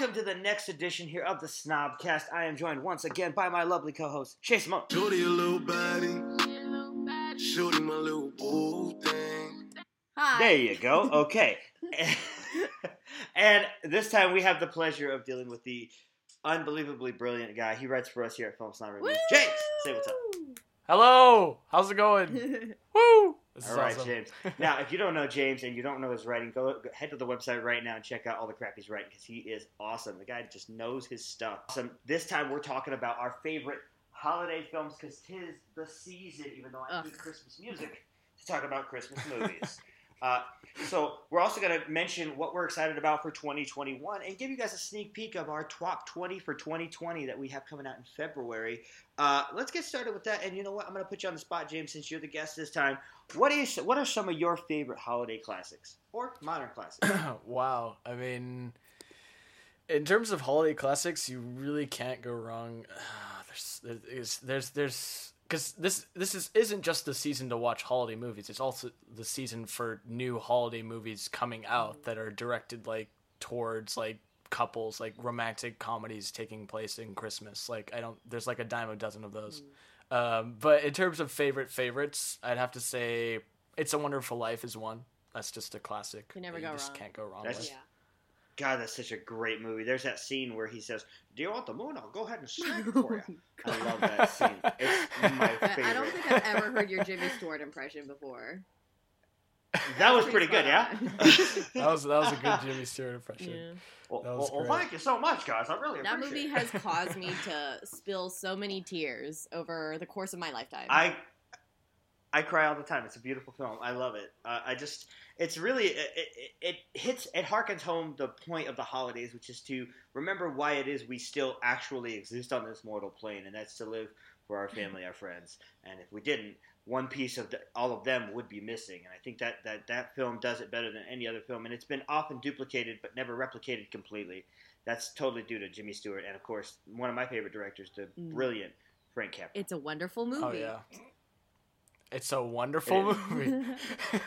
welcome to the next edition here of the Snobcast. I am joined once again by my lovely co-host Shay Simone. Shorty a little baddie. Shorty my little boo thing. Hi. There you go. Okay. and this time we have the pleasure of dealing with the unbelievably brilliant guy. He writes for us here at Film Snob Reviews. James, say what's up. Hello, how's it going? Woo! This is All right, awesome. James. Now, if you don't know James and you don't know his writing, go, go head to the website right now and check out all the crap he's writing because he is awesome. The guy just knows his stuff. Awesome. This time we're talking about our favorite holiday films because tis the season, even though I Ugh. hate Christmas music, to talk about Christmas movies. uh, so we're also going to mention what we're excited about for 2021 and give you guys a sneak peek of our top 20 for 2020 that we have coming out in February. Uh, let's get started with that. And you know what? I'm going to put you on the spot, James, since you're the guest this time. What is what are some of your favorite holiday classics or modern classics? wow, I mean, in terms of holiday classics, you really can't go wrong. there's, there's, there's, there's, because this this is isn't just the season to watch holiday movies. It's also the season for new holiday movies coming out that are directed like towards like couples, like romantic comedies taking place in Christmas. Like I don't, there's like a dime a dozen of those. Um, but in terms of favorite favorites, I'd have to say "It's a Wonderful Life" is one. That's just a classic. You never that go just wrong. can't go wrong That's- with. Yeah. God, that's such a great movie. There's that scene where he says, "Do you want the moon? I'll go ahead and snag it for you." I love that scene. It's my I, favorite. I don't think I've ever heard your Jimmy Stewart impression before. that was Pretty pretty good, yeah. That was that was a good Jimmy Stewart impression. Yeah. Well, That was well, well, thank you so much, guys. I really That movie it. has caused me to spill so many tears over the course of my lifetime. I I cry all the time. It's a beautiful film. I love it. Uh, I just it's really it, it, it hits it harkens home the point of the holidays, which is to remember why it is we still actually exist on this mortal plane, and that's to live for our family, our friends. And if we didn't, one piece of the, all of them would be missing. And I think that, that that film does it better than any other film, and it's been often duplicated but never replicated completely. That's totally due to Jimmy Stewart and of course one of my favorite directors, the Mm. brilliant Frank Capra. it's a wonderful movie. Oh yeah. It's a wonderful It movie.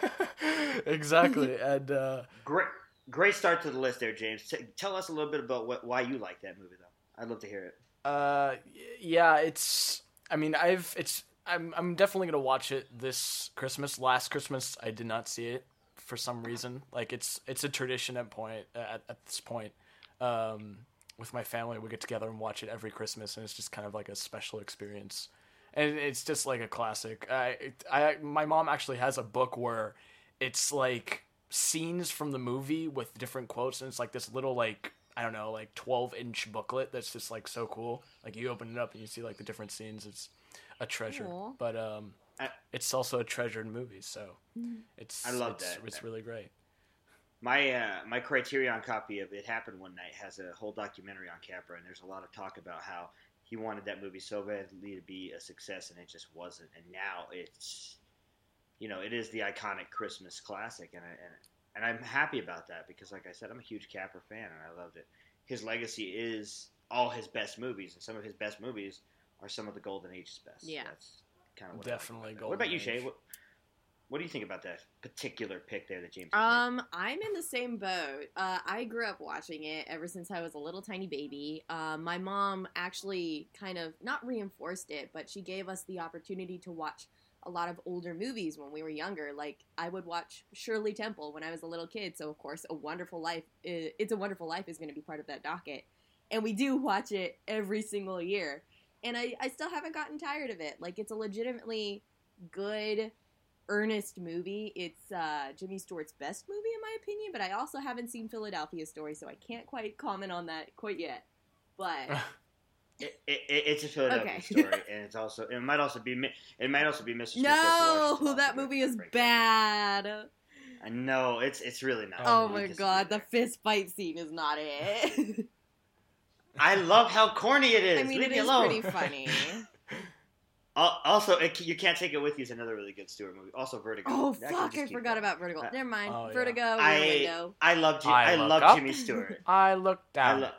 exactly. And uh, Great, great start to the list there, James. T- tell us a little bit about what, why you like that movie, though. I'd love to hear it. uh, yeah, it's. I mean, I've. It's. I'm. I'm definitely gonna watch it this Christmas. Last Christmas, I did not see it for some reason. Like it's. It's a tradition at point at, at this point. Um, with my family, we get together and watch it every Christmas, and it's just kind of like a special experience. And it's just like a classic. I. I. My mom actually has a book where it's like scenes from the movie with different quotes, and it's like this little like I don't know, like 12 inch booklet that's just like so cool. Like you open it up and you see like the different scenes. It's a treasure. Aw. But um, I- it's also a treasured movie, so it's I love it's, that. It's really great. My uh, my Criterion copy of It Happened One Night has a whole documentary on Capra, and there's a lot of talk about how he wanted that movie so badly to be a success, and it just wasn't. And now it's, you know, it is the iconic Christmas classic, and I, and and I'm happy about that because, like I said, I'm a huge Capra fan, and I loved it. His legacy is all his best movies, and some of his best movies are some of the Golden Age's best. Yeah. that's kind of what I like Definitely about that. What about you, Golden Shay? Age. What, what do you think about that particular pick there that James? has made? Um, I'm in the same boat. Uh, I grew up watching it ever since I was a little tiny baby. Uh, my mom actually kind of not reinforced it, but she gave us the opportunity to watch a lot of older movies when we were younger. Like I would watch Shirley Temple when I was a little kid. So of course, A Wonderful Life, i It's a Wonderful Life is going to be part of that docket, and we do watch it every single year. And I, I still haven't gotten tired of it. Like it's a legitimately good earnest movie. It's uh, Jimmy Stewart's best movie, in my opinion, but I also haven't seen Philadelphia Story, so I can't quite comment on that quite yet. But It, it, it's a Philadelphia Okay. story, and it's also it might also be it might also be Mr. Smith Goes to no, Washington that movie is Frank bad. Capra. I know it's it's really not. Oh, Oh, We my god, the fist fight scene is not it. I love how corny it is. I mean, Leave it me is alone. pretty funny. Al- also, it, you can't take it with you is another really good Stewart movie. Also, Vertigo. Oh That fuck, I forgot going. about Vertigo. Uh, Never mind. oh, yeah. Vertigo, Rear I- I love Jim, I I, love. Jimmy Stewart. I look I down. lo-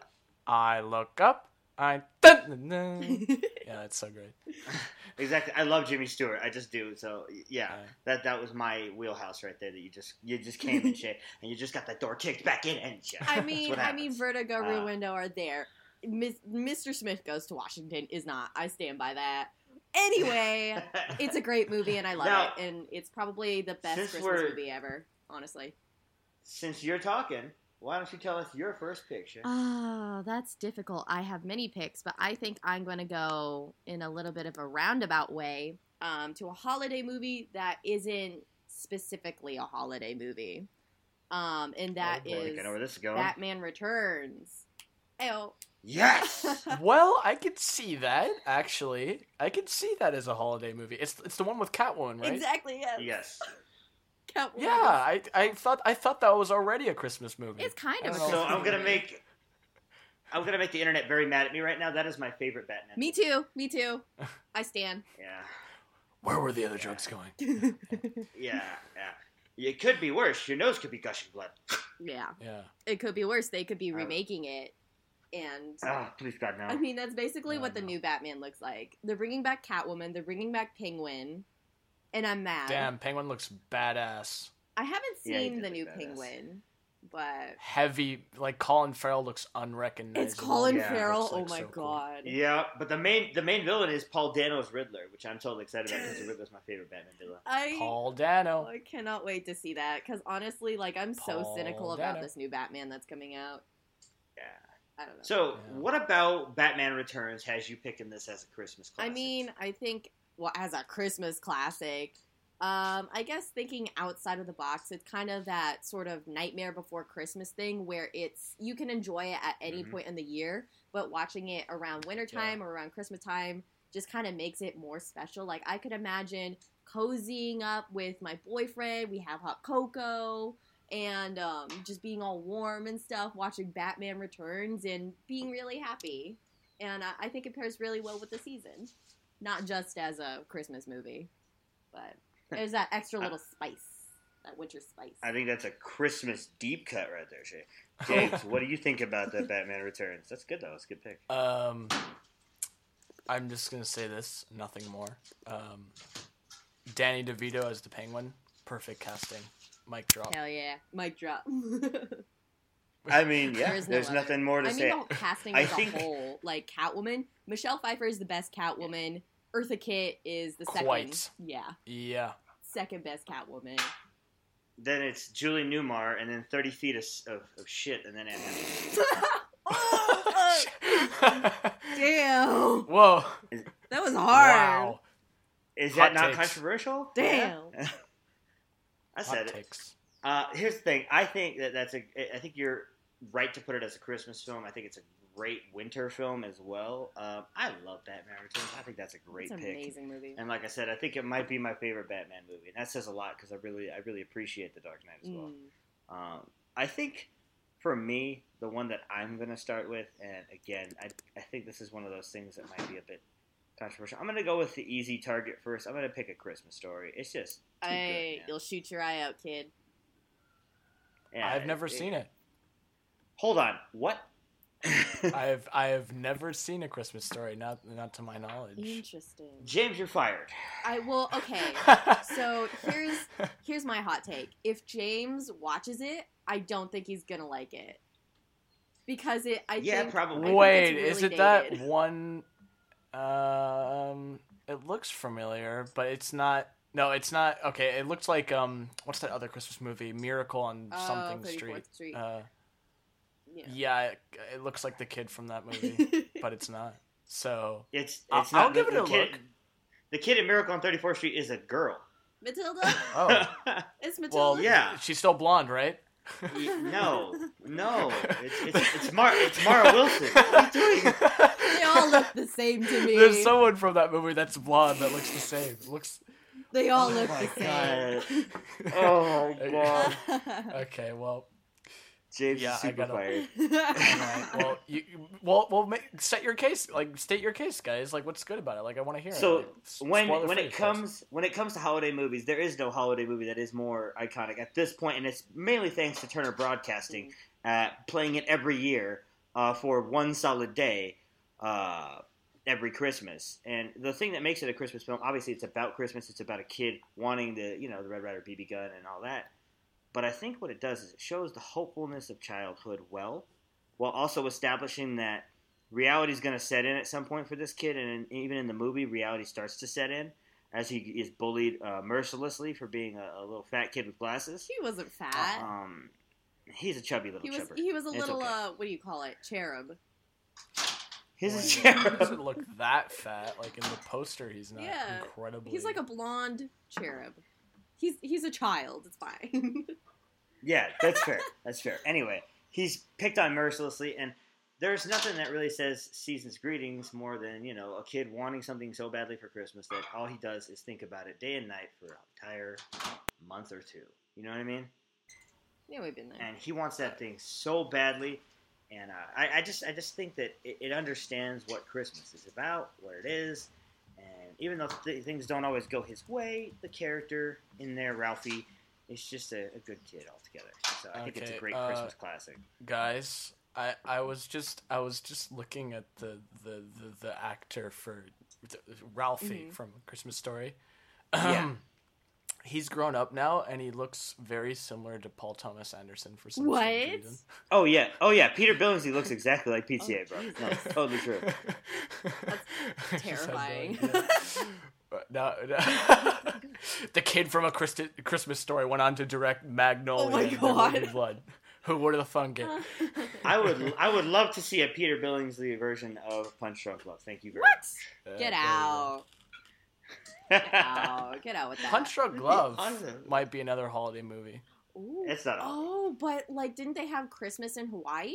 I look up. I. Dun, dun, dun. yeah, that's so great. exactly. I love Jimmy Stewart. I just do. So yeah, Yeah. that that was my wheelhouse right there. That you just you just came and shit, and you just got that door kicked back in and shit. I mean, I mean. Vertigo, Uh, Rear Window are there. Mis- Mr. Smith Goes to Washington is not. I stand by that. Anyway, it's a great movie and I love Now- it, and it's probably the best Since Christmas movie ever. Honestly. Since you're talking, why don't you tell us your first picture? Oh, that's difficult. I have many picks, but I think I'm going to go in a little bit of a roundabout way um, to a holiday movie that isn't specifically a holiday movie. Um, and that oh, boy, is I know where this is going. Batman Returns. Ayo. Yes. Well, I could see that actually. I could see that as a holiday movie. It's it's the one with Catwoman, right? Exactly, yes. yes. Catwoman. Yeah, I I thought I thought that was already a Christmas movie. It's kind of a. So Christmas I'm gonna make. I'm gonna make the internet very mad at me right now. That is my favorite Batman. Me too. Me too. I stand. Yeah. Where were the other jokes going? Yeah. Yeah. It could be worse. Your nose could be gushing blood. yeah. Yeah. It could be worse. They could be remaking it. And Oh, please God no. I mean, that's basically No, what the no. new Batman looks like. They're bringing back Catwoman. They're bringing back Penguin. And I'm mad. Damn, Penguin looks badass. I haven't seen did the new badass. Penguin, but Heavy, like Colin Farrell looks unrecognizable. it's Colin Yeah, Farrell. looks, oh my so cool. god. yeah, but the main the main villain is Paul Dano's Riddler, which I'm totally excited about because the Riddler's my favorite Batman villain. I Paul Dano. Oh, I cannot wait to see that because honestly, like I'm so Paul cynical about this new Batman that's coming out. Yeah. I don't know. So, Yeah. what about Batman Returns has you picking this as a Christmas classic? I mean, I think well, as a Christmas classic, um, I guess thinking outside of the box, it's kind of that sort of nightmare before Christmas thing where it's you can enjoy it at any Mhm. point in the year, but watching it around wintertime or around Christmas time just kind of makes it more special. Like I could imagine cozying up with my boyfriend, we have hot cocoa, and um, just being all warm and stuff, watching Batman Returns and being really happy. And I, I think it pairs really well with the season not just as a Christmas movie, but there's that extra little spice, that winter spice. I think that's a Christmas deep cut right there, Shay. James, what do you think about the Batman Returns? That's good though. It's a good pick. Um, I'm just gonna say this, nothing more. Um, Danny DeVito as the Penguin, perfect casting. Mic drop. Hell yeah, mic drop. I mean, yeah, There's there's, other. nothing more to I mean, say. the whole casting I as think- a whole, like Catwoman, Michelle Pfeiffer is the best Catwoman. Eartha Kitt is the second. Quite. Yeah, Yeah. second best Catwoman. Then it's Julie Newmar, and then 30 feet of, of, of shit, and then Anne Hathaway. oh, damn, Whoa! that was hard. Wow! Is Hot that not takes. controversial? Damn. Yeah. I Hot said it. takes. Uh, here's the thing. I think that that's a. I think you're right to put it as a Christmas film. I think it's a great winter film as well. Um, I love Batman Returns. I think that's a great It's an pick. amazing movie. And like I said, I think it might be my favorite Batman movie, and that says a lot because I really, I really appreciate The Dark Knight as well. Mm. Um, I think for me, the one that I'm gonna start with, and again, I, I think this is one of those things that might be a bit controversial. I'm gonna go with the easy target first. I'm gonna pick a Christmas story. It's just too I, good, man. you'll shoot your eye out, kid. Yeah, I've never it- seen it. Hold on, what? I've I have never seen a Christmas story, not not to my knowledge. Interesting. James, you're fired. I will. Okay. So here's here's my hot take. If James watches it, I don't think he's gonna like it because it. I Yeah, think, probably. I think Wait, is really it that one? Um, it looks familiar, but it's not. No, it's not. Okay, it looks like um, what's that other Christmas movie? Miracle on Oh, something 34th Street. Street. Uh, yeah. yeah, it, it looks like the kid from that movie, but it's not. So It's I'll- not. I'll give the, it a the kid, look. The kid in Miracle on 34th Street is a girl. Matilda. Oh. It's Matilda. well, Yeah. she's still blonde, right? No, no, it's it's, it's Mar it's Mara Wilson. What are you doing? they all look the same to me. There's someone from that movie that's blonde that looks the same. Looks they all Oh look my the same. Oh my god, okay. Well, James Yeah, is I super gotta- fired. alright, well, you, you- well, well, make, set your case. Like, state your case, guys. Like, what's good about it? Like, I want to hear it. So Like, when when it of course. comes when it comes to holiday movies, there is no holiday movie that is more iconic at this point, and it's mainly thanks to Turner Broadcasting uh, playing it every year uh, for one solid day. Uh, every Christmas. And the thing that makes it a Christmas film, obviously, it's about Christmas. It's about a kid wanting the, you know, the Red Ryder BB gun and all that. But I think what it does is it shows the hopefulness of childhood well, while also establishing that reality is going to set in at some point for this kid. And even in the movie, reality starts to set in as he is bullied uh, mercilessly for being a, a, little fat kid with glasses. He wasn't fat. Um, he's a chubby little he was, chubber. He was a It's little, okay. uh, what do you call it? Cherub. He's a He cherub. doesn't look that fat. Like in the poster, he's not Yeah. incredibly. He's like a blonde cherub. He's he's a child. It's fine. Yeah, that's fair. That's fair. Anyway, he's picked on mercilessly, and there's nothing that really says season's greetings more than you know a kid wanting something so badly for Christmas that all he does is think about it day and night for an entire month or two. You know what I mean? yeah, we've been there. And he wants that thing so badly, and uh, I, I just I just think that it, it understands what Christmas is about, what it is, even though th- things don't always go his way, the character in there, Ralphie. is just a, a good kid altogether. So I think it's a great uh, Christmas classic. guys. I, I was just I was just looking at the the, the, the actor for the, Ralphie Mhm. from Christmas Story. Yeah. He's grown up now and he looks very similar to Paul Thomas Anderson for some reason. What? reason. Oh yeah, oh yeah. Peter Billingsley looks exactly like PTA, bro. No, it's totally true. I just no terrifying. idea. But no, no. the kid from a Christi- Christmas story went on to direct Magnolia Oh my and There Will Be God. Blood. Who would have thunk it? I would, I would love to see a Peter Billingsley version of Punch Drunk Love. Thank you very much. what? Yeah, Get there you go. out. Much. Get out. Get out with that. Punch Drunk Glove Awesome. might be another holiday movie. Ooh. It's not. Oh, but like, didn't they have Christmas in Hawaii?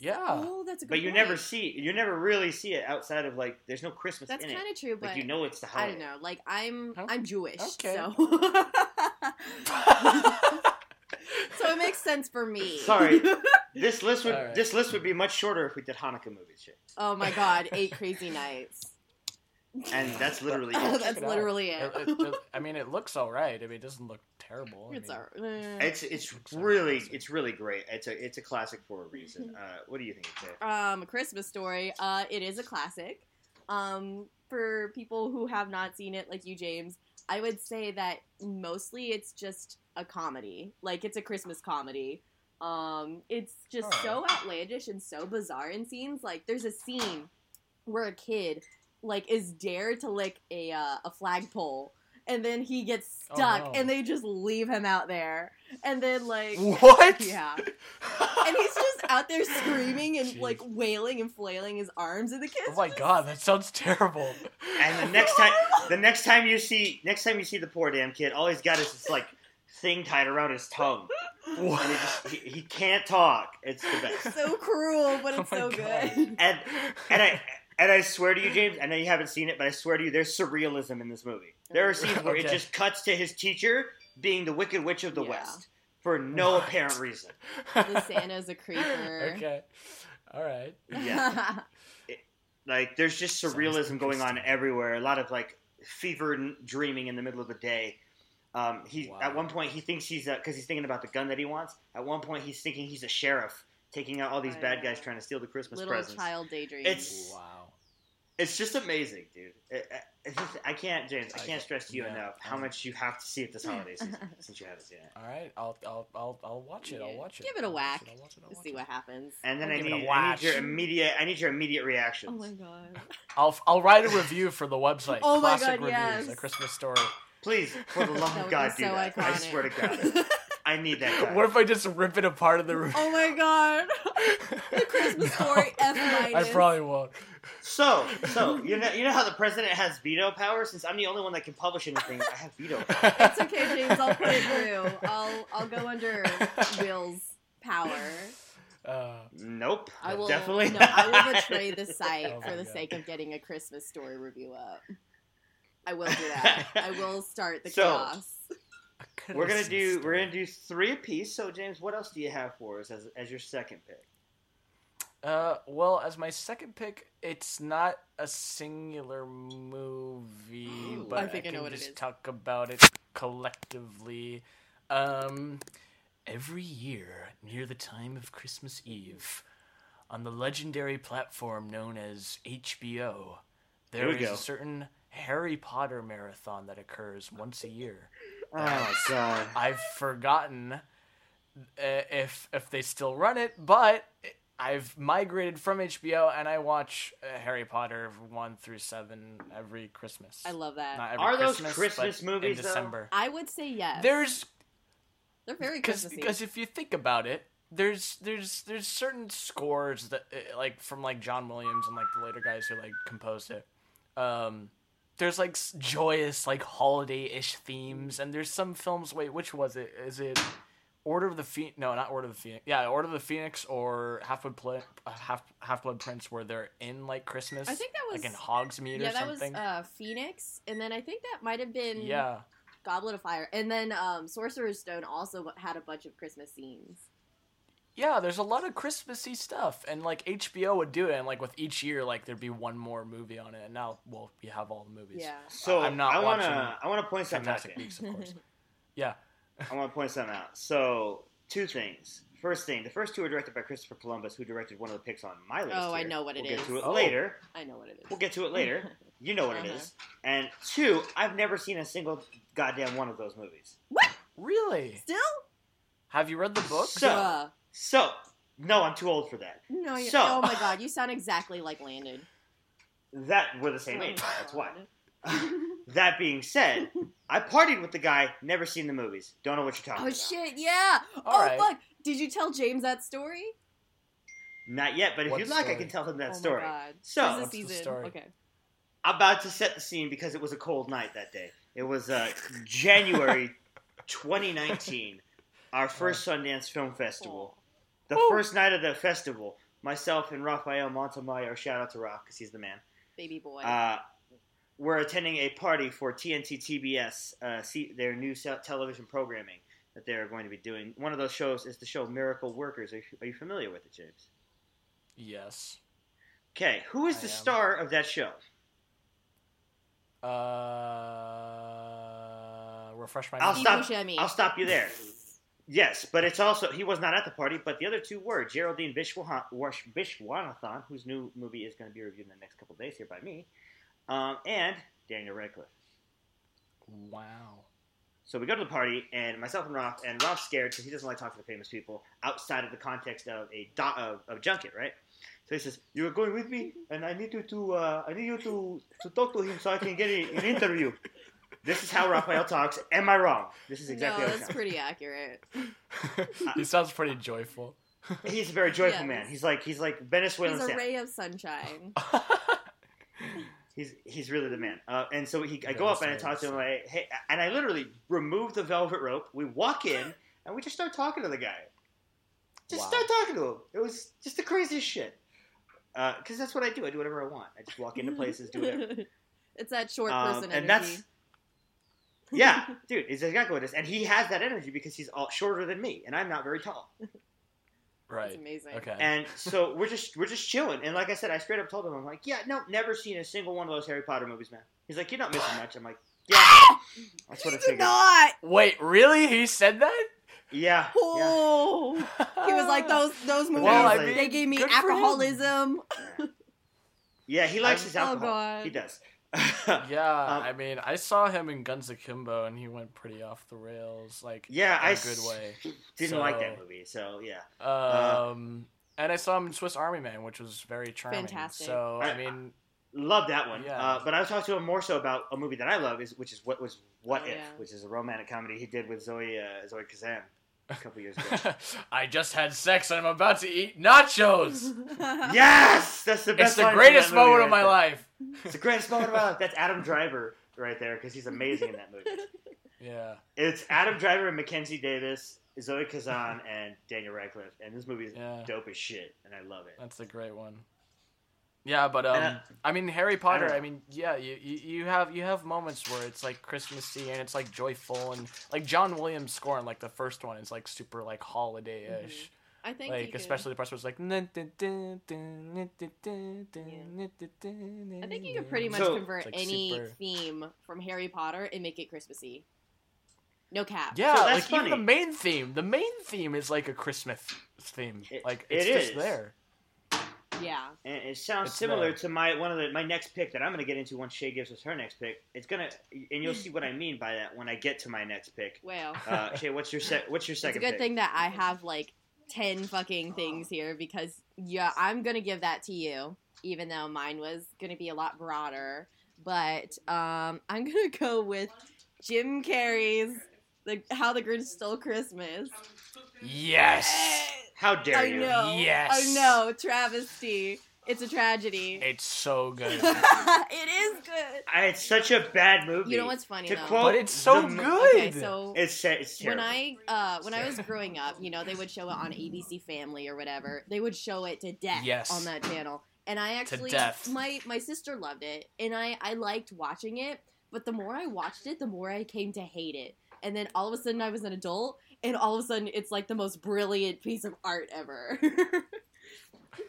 Yeah. Oh, that's a good But you point. never see, you never really see it outside of like. There's no Christmas That's in kind of true, but Like you know it's the holiday. I holiday. don't know. Like I'm, Oh, I'm Jewish, okay. so so it makes sense for me. Sorry. This list would, Alright. this list would be much shorter if we did Hanukkah movies, shit. oh my God, eight crazy nights. And that's literally Oh, it. that's it literally it. It- it- it- I mean, it looks all right. I mean, it doesn't look terrible. I It's mean, all eh. It's it's Looks like really classic. it's really great. It's a it's a classic for a reason. Uh, what do you think, Jay? um, a Christmas story. Uh, it is a classic. Um, for people who have not seen it, like you, James, I would say that mostly it's just a comedy. Like it's a Christmas comedy. Um, it's just so outlandish and so bizarre in scenes. Like there's a scene where a kid like is dared to lick a uh, a flagpole. And then he gets Oh, stuck, no. and they just leave him out there. And then, like, What? yeah, and he's just out there screaming and Jeez. like wailing and flailing his arms, and the kids. Oh my god, that sounds terrible. And the next time, the next time you see, next time you see the poor damn kid, all he's got is this like thing tied around his tongue, and he just he, he can't talk. It's the best. so cruel, but Oh it's my so God. good. And and I and I swear to you, James, I know you haven't seen it, but I swear to you, there's surrealism in this movie. There are scenes where it just cuts to his teacher being the Wicked Witch of the Yeah. West for no What? apparent reason. the Santa's a creeper. okay. All right. Yeah. Like there's just surrealism going on everywhere. A lot of like fever n- dreaming in the middle of the day. Um, he Wow. at one point he thinks he's because he's thinking about the gun that he wants. At one point he's thinking he's a sheriff taking out all these I bad know. guys trying to steal the Christmas Little presents. child daydreams. It's- Wow. It's just amazing, dude. It- it- it's just- I can't, James. I I can't get- stress to you yeah, enough how um, much you have to see it this holiday season since you haven't seen it. All right. I'll I'll I'll, I'll watch it. I'll watch it. Give it a I'll watch whack. I'll watch it, I'll Let's watch see it. what happens. And then I'll I give it need, I need your immediate. I need your immediate reaction. Oh my god. I'll I'll write a review for the website. Oh my Classic God, reviews, yes. a Christmas story. Please, for the love of God, be do so that. I swear to God, I need that guy. What if I just rip it apart in the review? oh my god. The Christmas story, F I minus. I probably won't. So, so you know, you know how the president has veto power. Since I'm the only one that can publish anything, I have veto. power. It's okay, James. I'll put it through. I'll I'll go under Will's power. Uh, Nope, I will definitely. no. not. I will betray the site Oh for the God. sake of getting a Christmas story review up. I will do that. I will start the So- chaos. We're gonna Christmas do we're gonna do three apiece. So, James, what else do you have for us as as your second pick? Uh, well, as my second pick, it's not a singular movie, Ooh. but I think I can know what just is. talk about it collectively. Um, every year near the time of Christmas Eve, on the legendary platform known as HBO, Here there we is go. a certain Harry Potter marathon that occurs once a year. Oh god. I've forgotten uh, if if they still run it, but I've migrated from HBO and I watch uh, Harry Potter one through seven every Christmas. I love that. Not every Are those Christmas, Christmas but movies, in though? December. I would say yes. There's They're very because Christmassy. because if you think about it, there's there's there's certain scores that uh, like from like John Williams and like the later guys who like composed it. Um, there's like s- joyous like holiday-ish themes, and there's some films. Wait, which was it? Is it Order of the Phoenix? No, not Order of the Phoenix. Yeah, Order of the Phoenix or Half Blood Pl- uh, Half Half Blood Prince, where they're in like Christmas. I think that was like in Hogsmeade yeah, or that was uh, Phoenix, and then I think that might have been yeah. Goblet of Fire, and then um, Sorcerer's Stone also had a bunch of Christmas scenes. Yeah, there's a lot of Christmassy stuff, and like HBO would do it, and like with each year, like there'd be one more movie on it, and now, well, we have all the movies. Yeah. So I'm not I wanna watching I wanna point something out. Fantastic here. Beasts, of course. Yeah, I want to point something out. So, two things. First thing, the first two are directed by Christopher Columbus, who directed one of the picks on my list. Oh, I know what it we'll is. Get to it Oh. later. I know what it is. We'll get to it later. You know what it Uh-huh. is. And two, I've never seen a single goddamn one of those movies. What? Really? Still? Have you read the book? So- Bruh. So, no, I'm too old for that. No, you, So- oh my god, you sound exactly like Landon. That we're the same age. That's why. God. That being said, I partied with the guy. Never seen the movies. Don't know what you're talking about. Oh about. shit, yeah. All oh right. fuck. Did you tell James that story? Not yet, but if What you'd like, I story? can tell him that oh story. My god. So- Tis the What's the season. story? Okay. About to set the scene because it was a cold night that day. It was uh, January 2019, our first Sundance Film Festival. The Woo. first night of the festival, myself and Rafael Montemayor, shout out to Rock because he's the man, Baby boy. uh, we're attending a party for TNT TBS, uh, see, their new television programming that they're going to be doing. One of those shows is the show Miracle Workers. Are you, are you familiar with it, James? Yes. Okay, who is I the am. star of that show? Uh, refresh my. I'll Steve stop. I'll stop you there. Yes, but it's also he was not at the party, but the other two were Geraldine Vishwa- Viswanathan, whose new movie is going to be reviewed in the next couple of days here by me, um, and Daniel Radcliffe. Wow. So we go to the party, and myself and Roth, and Roth's scared because he doesn't like talking to famous people outside of the context of a do- of, of junket, right? So he says, "You are going with me, and I need you to uh, I need you to, to talk to him so I can get a, an interview." This is how Rafael talks. Am I wrong? This is exactly no, how that's sounds. pretty accurate. he sounds pretty joyful. He's a very joyful Yes. man. He's like he's like Venezuelan. He's a Santa. ray of sunshine. He's he's really the man. Uh, and so he, I go up and I talk to him like, hey, and I literally remove the velvet rope. We walk in and we just start talking to the guy. Just Wow. start talking to him. It was just the craziest shit. Because that's what I do. I do whatever I want. I just walk into places, do whatever. it's that short Um, person and energy. that's yeah, dude, it's exactly what it is. And he has that energy because he's all shorter than me, and I'm not very tall. That's right. amazing. Okay. And so we're just we're just chilling. And like I said, I straight up told him, I'm like, yeah, no, never seen a single one of those Harry Potter movies, man. He's like, you're not missing much. I'm like, yeah, that's what I figured. not. Wait, really? He said that? Yeah, yeah. Oh, he was like those those movies. Well, I they gave me good for him. alcoholism. Yeah, he likes I'm- his Oh, alcohol. God. He does. Yeah, Um, I mean, I saw him in Guns Akimbo, and he went pretty off the rails, like Yeah, in I a s- good way. Didn't like that movie, so yeah. Um, and I saw him in Swiss Army Man, which was very charming. Fantastic. So I- I mean, Love that one. Yeah. Uh, but I was talking to him more so about a movie that I love, is which is what was What Oh, If, yeah. which is a romantic comedy he did with Zoe uh, Zoe Kazan a couple years ago. I just had sex and I'm about to eat nachos. yes, that's the best. it's the greatest moment right of my there. life. It's the greatest moment of my life. That's Adam Driver right there because he's amazing in that movie. Yeah. It's Adam Driver and Mackenzie Davis, Zoe Kazan, and Daniel Radcliffe, and this movie is Yeah. dope as shit, and I love it. That's a great one. Yeah, but um, And, uh, I mean Harry Potter. know. I, mean, yeah, you, you you have you have moments where it's like Christmassy and it's like joyful and like John Williams score in like the first one is like super like holiday ish. I think you Like could- especially the part where it's like. I think you could pretty much So- convert It's like any super- theme from Harry Potter and make it Christmassy. No cap. Yeah, So like that's even funny. the main theme. The main theme is like a Christmas theme. It- like it it's just is. there. Yeah. and it sounds It's similar there. to my one of the my next pick that I'm going to get into once Shay gives us her next pick. It's gonna, and you'll see what I mean by that when I get to my next pick. Well, Uh, Shay, what's your se- what's your second? it's a good pick? thing that I have like 10 fucking things here because, yeah, I'm going to give that to you, even though mine was going to be a lot broader. But um, I'm going to go with Jim Carrey's the, How the Grinch Stole Christmas. Yes. How dare I you? know. Yes. I know. Travesty. It's a tragedy. It's so good. it is good. I, it's such a bad movie. You know what's funny To though? quote- but it's so The good. Okay, so It's sa- it's when. I uh, when I was growing up, you know, they would show it on ABC Family or whatever. They would show it to death Yes. on that channel. And I actually death. my my sister loved it and I I liked watching it, but the more I watched it, the more I came to hate it. And then all of a sudden I was an adult and all of a sudden it's like the most brilliant piece of art ever.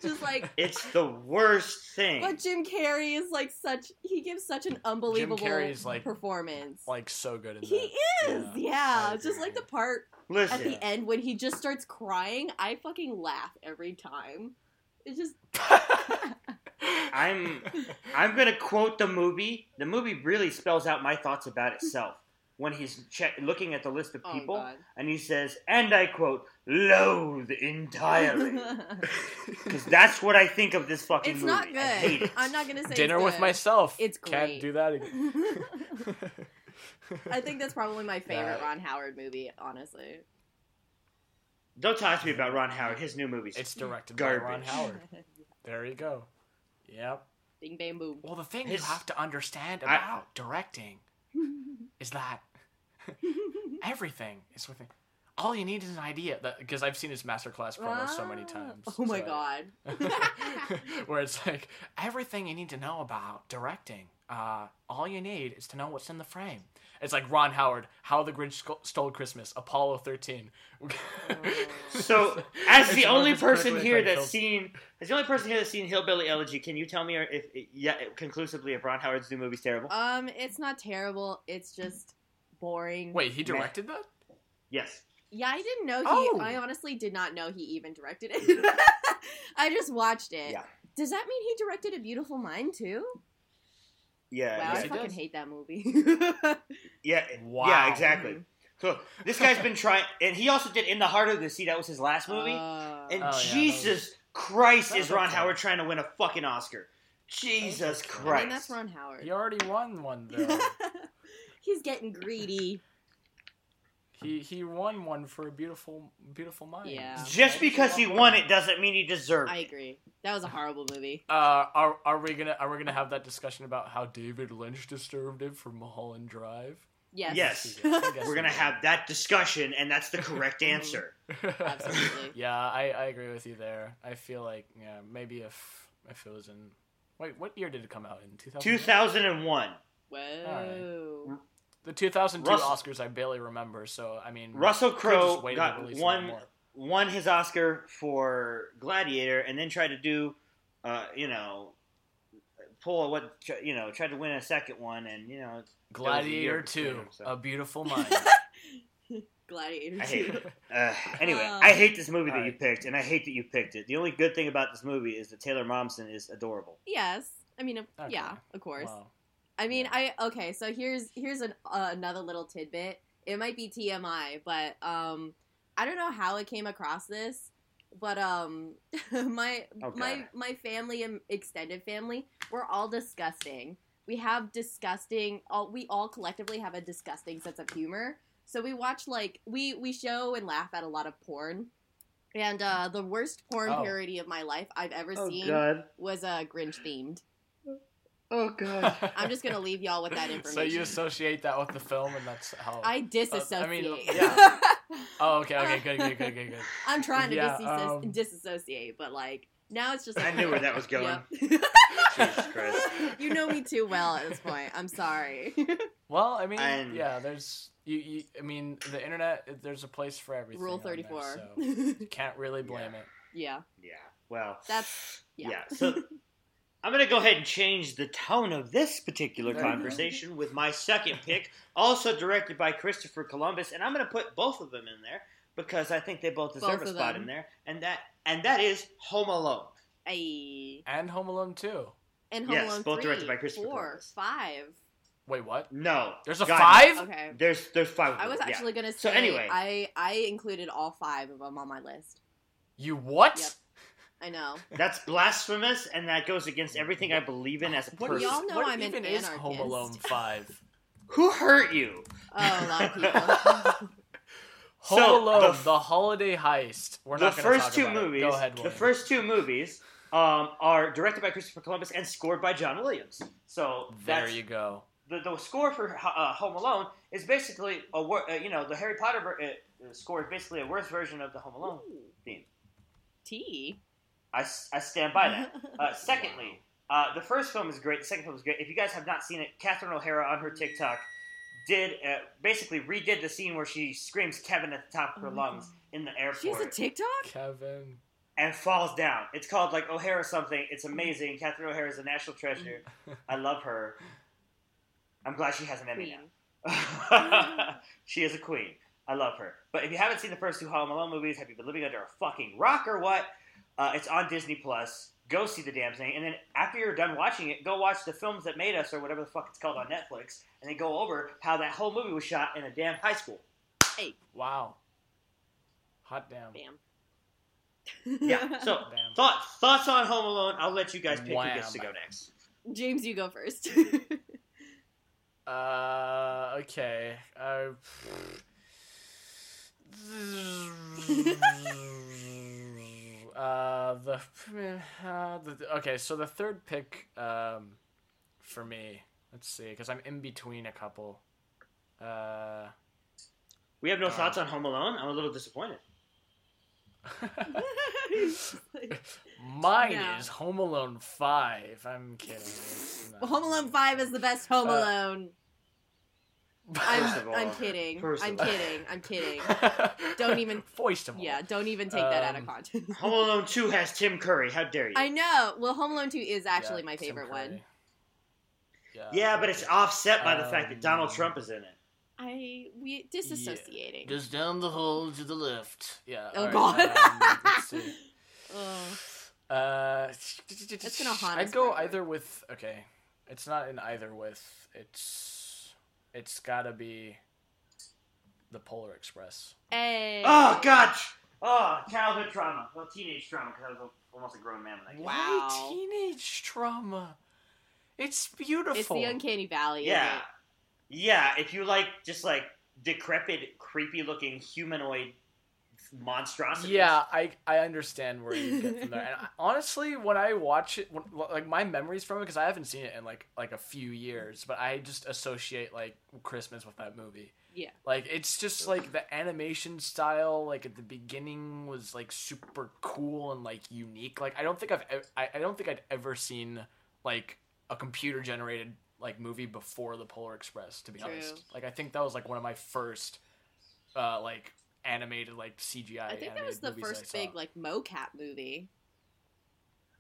Just like it's the worst thing. but Jim Carrey is like such he gives such an unbelievable Carrey's, like, performance. like so good in that. he is, Yeah, yeah. Just like the part Listen, at the end when he just starts crying, I fucking laugh every time. It's just I'm I'm gonna quote the movie. The movie really spells out my thoughts about itself when he's che- looking at the list of Oh, people, God. and he says, and I quote, "loathe entirely," because that's what I think of this fucking it's movie. not I hate good. it. I'm not gonna say Dinner it's with good. myself. It's great. Can't do that again. I think that's probably my favorite Yeah. Ron Howard movie, honestly. Don't talk to me about Ron Howard. His new movies. it's directed by Ron Howard. There you go. Yep. Bing bang boom. Well, the thing His- you have to understand I- about directing is that everything is within. All you need is an idea. Because I've seen his masterclass promo so many Ah. times. Oh my so- god. Where it's like everything you need to know about directing. Uh, all you need is to know what's in the frame. It's like Ron Howard, How the Grinch Stole Christmas, Apollo 13. So, as the only person here acclaimed that's films. seen, as the only person here that's seen Hillbilly Elegy, can you tell me if, yeah, conclusively if Ron Howard's new movie's terrible? Um, it's not terrible. It's just boring. Wait, he directed that? yes. Yeah, I didn't know he. Oh. I honestly did not know he even directed it. I just watched it. Yeah. Does that mean he directed A Beautiful Mind too? Yeah. wow, yeah. I fucking does. hate that movie. Yeah, Wow. yeah, exactly. So this guy's been trying, and he also did In the Heart of the Sea. That was his last movie. Uh, and Oh, yeah, that Jesus Christ, is Ron okay. Howard trying to win a fucking Oscar? Jesus. Christ! I mean, that's Ron Howard. He already won one, though. He's getting greedy. he he won one for a beautiful beautiful mind. Yeah. Just because he won it doesn't mean he deserved I it. agree. That was a horrible movie. Uh, are are we gonna are we gonna have that discussion about how David Lynch disturbed it for Mulholland Drive? Yes. Yes. We're gonna have that discussion, and that's the correct answer. Absolutely. yeah, I, I agree with you there. I feel like yeah, maybe if if it was in wait, what year did it come out in? Two thousand. Two thousand and one. Whoa. The two thousand two Russell- Oscars I barely remember. So I mean, Russell Crowe just waited to got one won his Oscar for Gladiator, and then tried to do, uh, you know, pull a what you know, tried to win a second one, and you know, Gladiator year Two, between so. A Beautiful Mind. Gladiator I hate it. Uh, anyway, Uh, I hate this movie that you picked, and I hate that you picked it. The only good thing about this movie is that Taylor Momsen is adorable. Yes. I mean, Okay. yeah, of course. Wow. I mean. I okay. So here's here's an, uh, another little tidbit. It might be TMI, but um, I don't know how it came across this, but um, my Oh, my my family and extended family, we're all disgusting. We have disgusting. All we all collectively have a disgusting sense of humor. So we watch like we we show and laugh at a lot of porn. And uh, the worst porn Oh. parody of my life I've ever Oh seen God! was uh, Grinch themed. Oh God! I'm just gonna leave y'all with that information. So you associate that with the film, and that's how. I disassociate. Uh, I mean, yeah. Oh, okay, okay, good, good, good, good, good. I'm trying to Yeah, disasso- um, disassociate, but like now it's just. Like, I knew where that was going. Yep. Jesus Christ! you know me too well at this point. I'm sorry. Well, I mean, And- yeah, there's you, you. I mean, the internet. There's a place for everything. Rule 34. so you can't really blame it. yeah, Yeah. Well, that's yeah. yeah. So I'm gonna go ahead and change the tone of this particular There conversation with my second pick, also directed by Christopher Columbus, and I'm gonna put both of them in there because I think they both deserve Both a spot them. in there, and that and that is Home Alone. A and Home Alone 2. and Home Yes, Alone both 3, directed by Christopher four, Columbus. five. Wait, what? No, There's a God, five? Okay. There's there's five. I was them, yeah. actually gonna say. So anyway. I I included all five of them on my list. You what? Yep. I know. That's blasphemous, and that goes against everything I believe in as a What person. Y'all know what I'm an even is Home. Alone 5? Who hurt you? Oh, a lot of people. Home So, Alone, the the, holiday heist. We're the not gonna first talk two about it. movies. Go ahead, the first two movies um, are directed by Christopher Columbus and scored by John Williams. So There that's, you go. the, the score for uh, Home Alone is basically a wor- uh, you know the Harry Potter ver- uh, score is basically a worse version of the Home Alone theme. T. I, s- I stand by that. Uh, secondly, uh, the first film is great. The second film is great. If you guys have not seen it, Catherine O'Hara on her TikTok did uh, basically redid the scene where she screams Kevin at the top of her Oh my lungs in the airport She has a TikTok. Kevin. and falls down. It's called like O'Hara something. It's amazing. Catherine O'Hara is a national treasure. I love her. I'm glad she has an Emmy Queen. now. she is a queen. I love her. But if you haven't seen the first two Home Alone movies, have you been living under a fucking rock or what? Uh, it's on Disney Plus. Go see the damn thing, and then after you're done watching it, go watch the films that made us or whatever the fuck it's called on Netflix, and then go over how that whole movie was shot in a damn high school. Hey. Wow. Hot damn. Bam. Yeah. So Damn. thoughts thoughts on Home Alone? I'll let you guys pick who gets to go next. James, you go first. Uh, okay. Uh, uh, the, uh, the okay. So the third pick, um, for me. Let's see, because I'm in between a couple. Uh, We have no Uh, thoughts on Home Alone. I'm a little disappointed. mine No. is Home Alone Five. I'm kidding. It's not- Home Alone Five is the best Home Uh, Alone. First I'm, all, I'm kidding. I'm kidding. I'm kidding. Don't even- First of all. Yeah, don't even take that out of Um, context. Home Alone 2 has Tim Curry. How dare you? I know. Well, Home Alone Two is actually Yeah, my favorite one. Yeah, yeah, but it's offset by the fact that Donald Um, Trump is in it. I we disassociating. Just down the hall to the left. Yeah. Oh, alright, God. um. Oh. Uh, That's gonna haunt I'd us go forever. either with. Okay, it's not in either with. It's. It's gotta be. The Polar Express. Hey. Oh, gosh. Oh, childhood trauma. Well, teenage trauma, because I was almost a grown man when I came. Wow. Why teenage trauma? It's beautiful. It's the uncanny valley. Yeah. it? Yeah, if you like just like decrepit, creepy looking humanoid monstrosities. Yeah, I I understand where you get from there. And I, honestly, when I watch it, when, like my memories from it, because I haven't seen it in like like a few years, but I just associate like Christmas with that movie. Yeah. Like it's just like the animation style, like at the beginning was like super cool and like unique. Like I don't think I've ev- I, I don't think I'd ever seen like a computer generated like movie before the Polar Express. To be True. honest, like I think that was like one of my first uh like animated like CGI. I think that was the first big like mocap movie.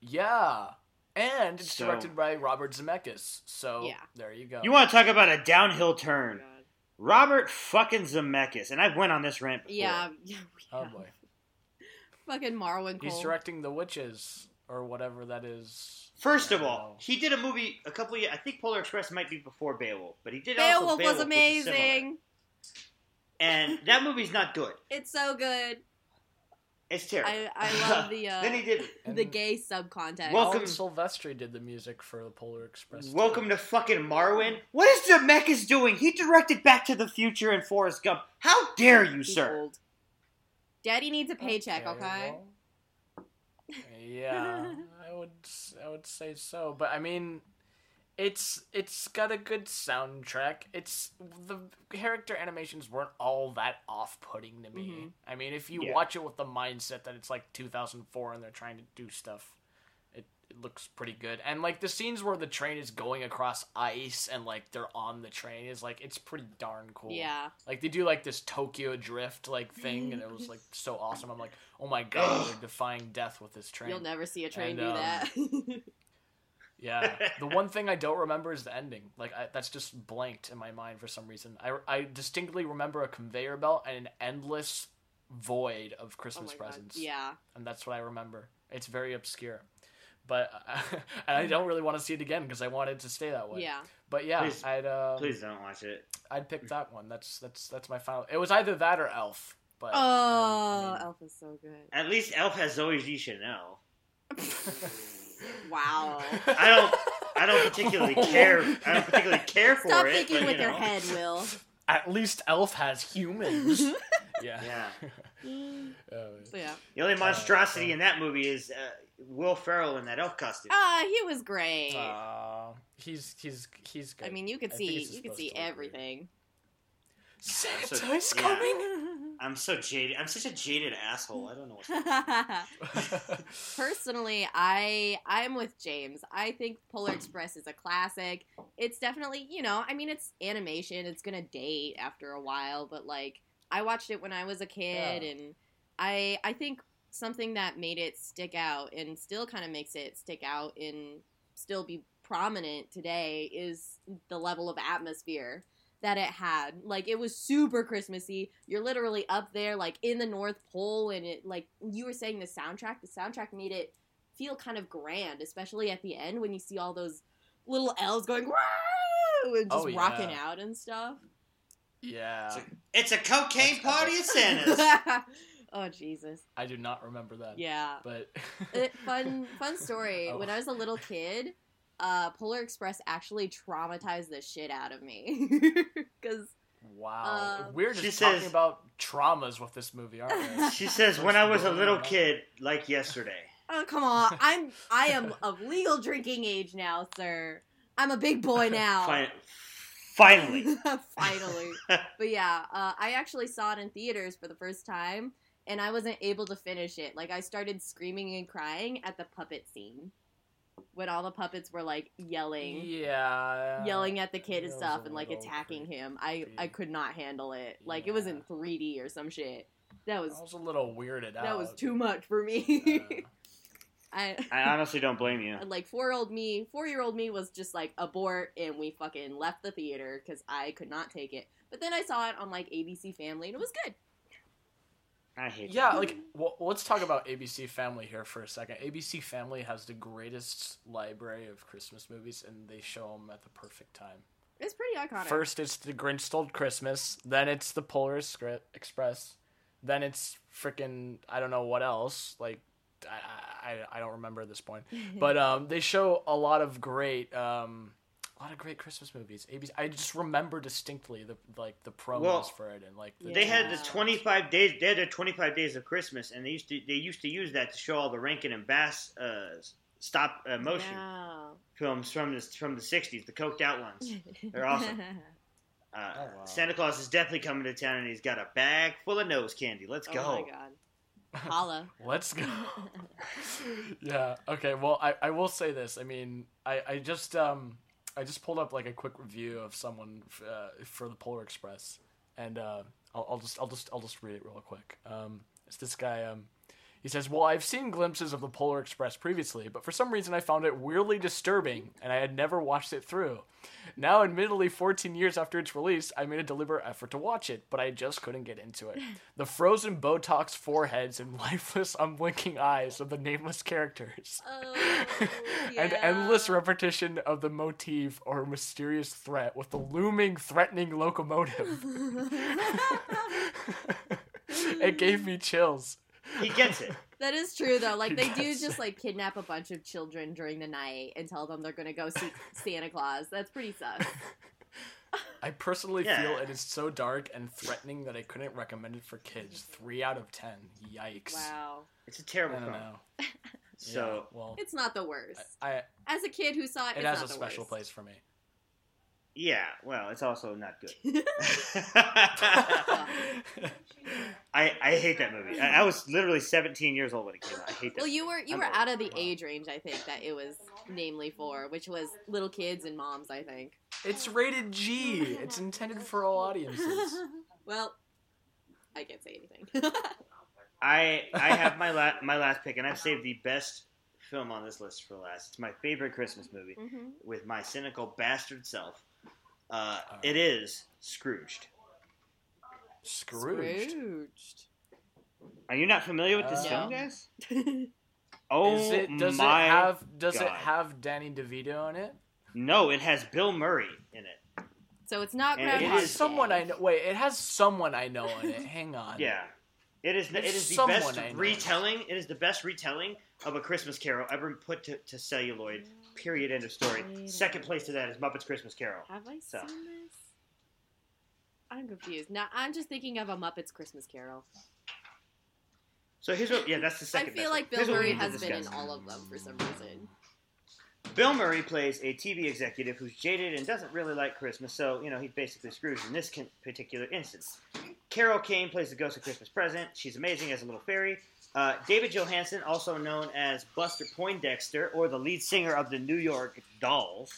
Yeah. And it's So- directed by Robert Zemeckis. So Yeah. there you go. You want to talk about a downhill Oh, turn? God. Robert fucking Zemeckis, and I've went on this rant before. Yeah. yeah Oh boy. Fucking Marwen He's directing The Witches or whatever that is. First of all, know. he did a movie a couple of years. I think Polar Express might be before Beowulf, but he did Beowulf also Beowulf, was which is amazing. And that movie's not good. It's so good. It's terrible. I, I love the uh, then he did the gay subcontext. Welcome- Alan Silvestri did the music for the Polar Express. too. Welcome to fucking Marwen. What is Zemeckis doing? He directed Back to the Future and Forrest Gump. How dare you, He's sir? old. Daddy needs a paycheck, okay? well, yeah, I would I would say so, but I mean, it's it's got a good soundtrack. It's the character animations weren't all that off-putting to me. Mhm. I mean, if you Yeah. watch it with the mindset that it's like 2004 and they're trying to do stuff, it, it looks pretty good. And like the scenes where the train is going across ice and like they're on the train is like it's pretty darn cool. Yeah. Like they do like this Tokyo drift like thing, and it was like so awesome. I'm like, oh my god, they're defying death with this train. You'll never see a train And, do um, that. Yeah. the one thing I don't remember is the ending. Like I, that's just blanked in my mind for some reason. I, I distinctly remember a conveyor belt and an endless void of oh Christmas god. presents. Yeah. And that's what I remember. It's very obscure. but and I don't really want to see it again because I wanted to stay that way. yeah. But yeah, Please- I'd um, Please don't watch it. I'd pick that one. That's that's that's my final. It was either that or Elf. But Oh, um, I mean- Elf is so good. At least Elf has Zooey Deschanel. Wow. I don't. I don't particularly care. I don't particularly care for Stop it. thinking but, with you your head, Will. At least Elf has humans. yeah. Yeah. Oh, So yeah. The only monstrosity uh, in that movie is uh, Will Ferrell in that elf costume. Ah, he was great. uh, he's he's he's good. I mean, you could I see you could see to look weird. everything. Santa So- is yeah. coming. I'm so jaded. I'm such a jaded asshole. I don't know what's Personally, I I'm with James. I think Polar Express is a classic. It's definitely, you know, I mean it's animation, it's going to date after a while, but like I watched it when I was a kid Yeah. and I I think something that made it stick out and still kind of makes it stick out and still be prominent today is the level of atmosphere that it had. Like it was super Christmassy. You're literally up there like in the North Pole and it like you were saying the soundtrack, the soundtrack made it feel kind of grand, especially at the end when you see all those little elves going Woo! and just Oh, yeah. rocking out and stuff. yeah, It's a cocaine That's party at Santa's. oh Jesus. I do not remember that. Yeah. but It, fun fun story. Oh. When I was a little kid, uh, Polar Express actually traumatized the shit out of me because wow, Um, we're She just talking says- about traumas with this movie, aren't we? She says, "When I was a little kid, like yesterday." oh come on, I'm I am of legal drinking age now, sir. I'm a big boy now. Fin- Finally, Finally. But yeah, uh, I actually saw it in theaters for the first time, and I wasn't able to finish it. Like I started screaming and crying at the puppet scene when all the puppets were like yelling. yeah, yelling at the kid and stuff and like attacking creepy. him. I I could not handle it. Like it was in 3D or some shit. That was I was a little weirded out. that was too much for me. Uh, I I honestly don't blame you. like four old me, four year old me was just like abort, and we fucking left the theater because I could not take it. But then I saw it on like ABC Family and it was good. I hate. Yeah, that. like well, let's talk about ABC Family here for a second. ABC Family has the greatest library of Christmas movies, and they show them at the perfect time. It's pretty iconic. First, it's The Grinch Stole Christmas. Then it's The Polar Express. Then it's freaking I don't know what else. Like I, I I don't remember at this point. But um, they show a lot of great um, a lot of great Christmas movies. ABC. I just remember distinctly the like the promos Well, for it and like the They had the 25 days. They had their 25 days of Christmas, and they used to they used to use that to show all the Rankin and Bass uh, stop uh, motion Yeah. films from the from the 60s, the coked out ones. They're awesome. Uh, Oh, wow. Santa Claus is definitely coming to town, and he's got a bag full of nose candy. Let's oh go. my god. Holla. Let's go. yeah. Okay. Well, I, I will say this. I mean, I, I just um I just pulled up like a quick review of someone uh, for the Polar Express, and uh, I'll, I'll just I'll just I'll just read it real quick. Um, it's this guy. Um, he says, "Well, I've seen glimpses of the Polar Express previously, but for some reason I found it weirdly disturbing, and I had never watched it through. Now, admittedly, 14 years after its release, I made a deliberate effort to watch it, but I just couldn't get into it. The frozen Botox foreheads and lifeless, unblinking eyes of the nameless characters, Oh, and endless repetition of the motif or mysterious threat with the looming, threatening locomotive. it gave me chills." He gets it. That is true though. Like they do just like kidnap a bunch of children during the night and tell them they're gonna go see Santa Claus. That's pretty sus. I personally Yeah. feel it is so dark and threatening that I couldn't recommend it for kids. Three out of ten. Yikes. Wow. It's a terrible don't film. know. So Yeah, well, It's not the worst. I As a kid who saw it, it it's has not a the special worst. place for me. Yeah, well, it's also not good. I, I hate that movie. I, I was literally 17 years old when it came out. I hate that. well, you were you I'm were old. out of the age range I think that it was namely for, which was little kids and moms. I think. it's rated G. It's intended for all audiences. well, I can't say anything. I I have my la- my last pick, and I've saved the best film on this list for last. It's my favorite Christmas movie Mhm. with my cynical bastard self. Uh, Alright. it is Scrooged. Scrooged. Scrooged. Are you not familiar with this Uh, film, guys? Oh Is it? Does my it have? Does it have Danny DeVito in it? No, it has Bill Murray in it. So it's not And Groundhog it It has is- Day. someone I know. Wait, it has someone I know in it. Hang on. Yeah. It is. The, it It's the best retelling. It is the best retelling of a Christmas Carol ever put to, to celluloid. Period. End of story. Wait Second place to that is Muppets Christmas Carol. Have I So. seen this? I'm confused. Now I'm just thinking of a Muppets Christmas Carol. So here's what. Yeah, that's the second. I feel like one. Bill Here's what we Murray has been in all of them for some reason. Bill Murray plays a TV executive who's jaded and doesn't really like Christmas, so you know he's basically Scrooge in this particular instance. Carol Kane plays the ghost of Christmas Present. She's amazing as a little fairy. Uh, David Johansen, also known as Buster Poindexter, or the lead singer of the New York Dolls,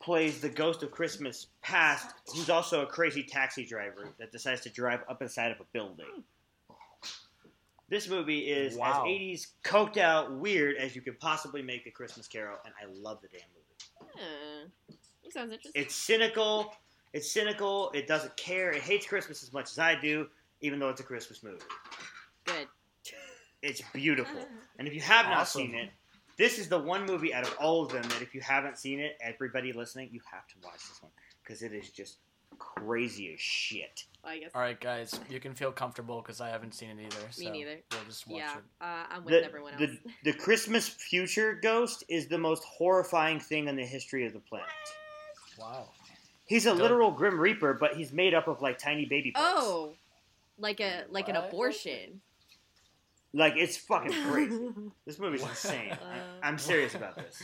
plays the ghost of Christmas Past, who's also a crazy taxi driver that decides to drive up inside of a building. This movie is Wow. as 80s coked out weird as you could possibly make a Christmas Carol, and I love the damn movie. Huh. That sounds interesting. It's cynical. It's cynical. It doesn't care. It hates Christmas as much as I do, even though it's a Christmas movie. Good. It's beautiful. And if you have not Awesome. seen it, this is the one movie out of all of them that if you haven't seen it, everybody listening, you have to watch this one because it is just crazy as shit. I guess. All right, guys, you can feel comfortable because I haven't seen it either. Me so neither. We'll just watch Yeah, it. uh, I'm with The, everyone else. the, the Christmas future ghost is the most horrifying thing in the history of the planet. Wow. He's a Doug- literal Grim Reaper, but he's made up of like tiny baby parts. oh, like a like an What? abortion. Like it's fucking crazy. This movie's insane. Uh, I, am serious about this.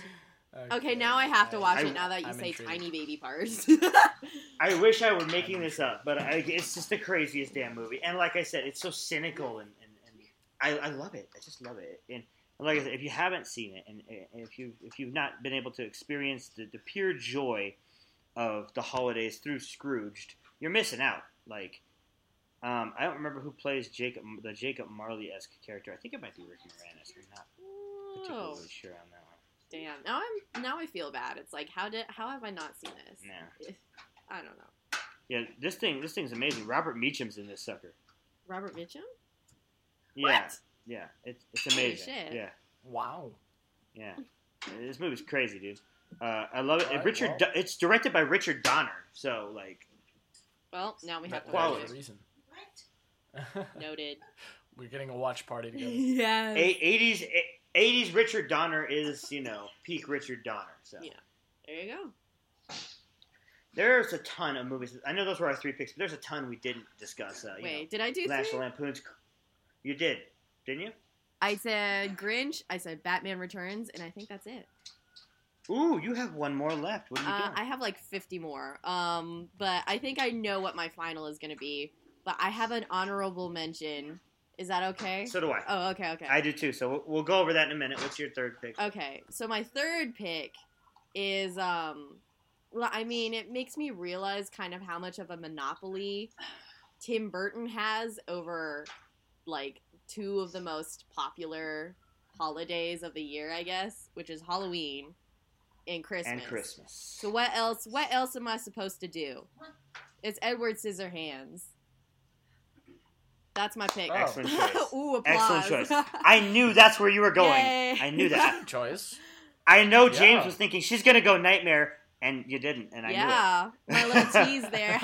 okay, now I have to watch I- it. Now that you I'm say intrigued. tiny baby parts. I wish I were making this up, but I, it's just the craziest damn movie. And like I said, it's so cynical and, and, and I, I love it. I just love it. And, and like I said, if you haven't seen it, and, and if you if you've not been able to experience the, the pure joy of the holidays through Scrooged, you're missing out. Like, um, I don't remember who plays Jacob, the Jacob Marley esque character. I think it might be Rick Moranis. I'm not oh, particularly sure on that one. damn. Now I'm now I feel bad. It's like how did how have I not seen this? Nah. I don't know. Yeah, this thing this thing's amazing. Robert Meacham's in this sucker. Robert Mitchum? Yeah, What? yeah, it's it's Holy amazing. shit. Yeah, Wow. yeah. This movie's crazy, dude. Uh, I love it. And Richard, well. Do- it's directed by Richard Donner. So like, Well, now we have to Quality. watch it. reason. Noted. We're getting a watch party together. yes. eighties eighties Richard Donner is you know peak Richard Donner. So Yeah. There you go. there's a ton of movies. I know those were our three picks, but there's a ton we didn't discuss. Uh, you Wait, did I do know, National three? Lampoon's. You did, didn't you? I said Grinch. I said Batman Returns, and I think that's it. Ooh, you have one more left. What are you Uh, doing? I have like 50 more. Um, but I think I know what my final is going to be. But I have an honorable mention. Is that okay? so do I. oh, okay, okay. I do too. So we'll, we'll go over that in a minute. What's your third pick? Okay, so my third pick is um well, I mean, it makes me realize kind of how much of a monopoly Tim Burton has over like two of the most popular holidays of the year, I guess, which is Halloween and Christmas. And Christmas. So what else? What else am I supposed to do? It's Edward Scissorhands. That's my pick. Oh. Excellent choice. Ooh, applause. Excellent choice. I knew that's where you were going. Yay. I knew that. Choice. I know James was thinking she's gonna go Nightmare, and you didn't, and I yeah, my little tease there.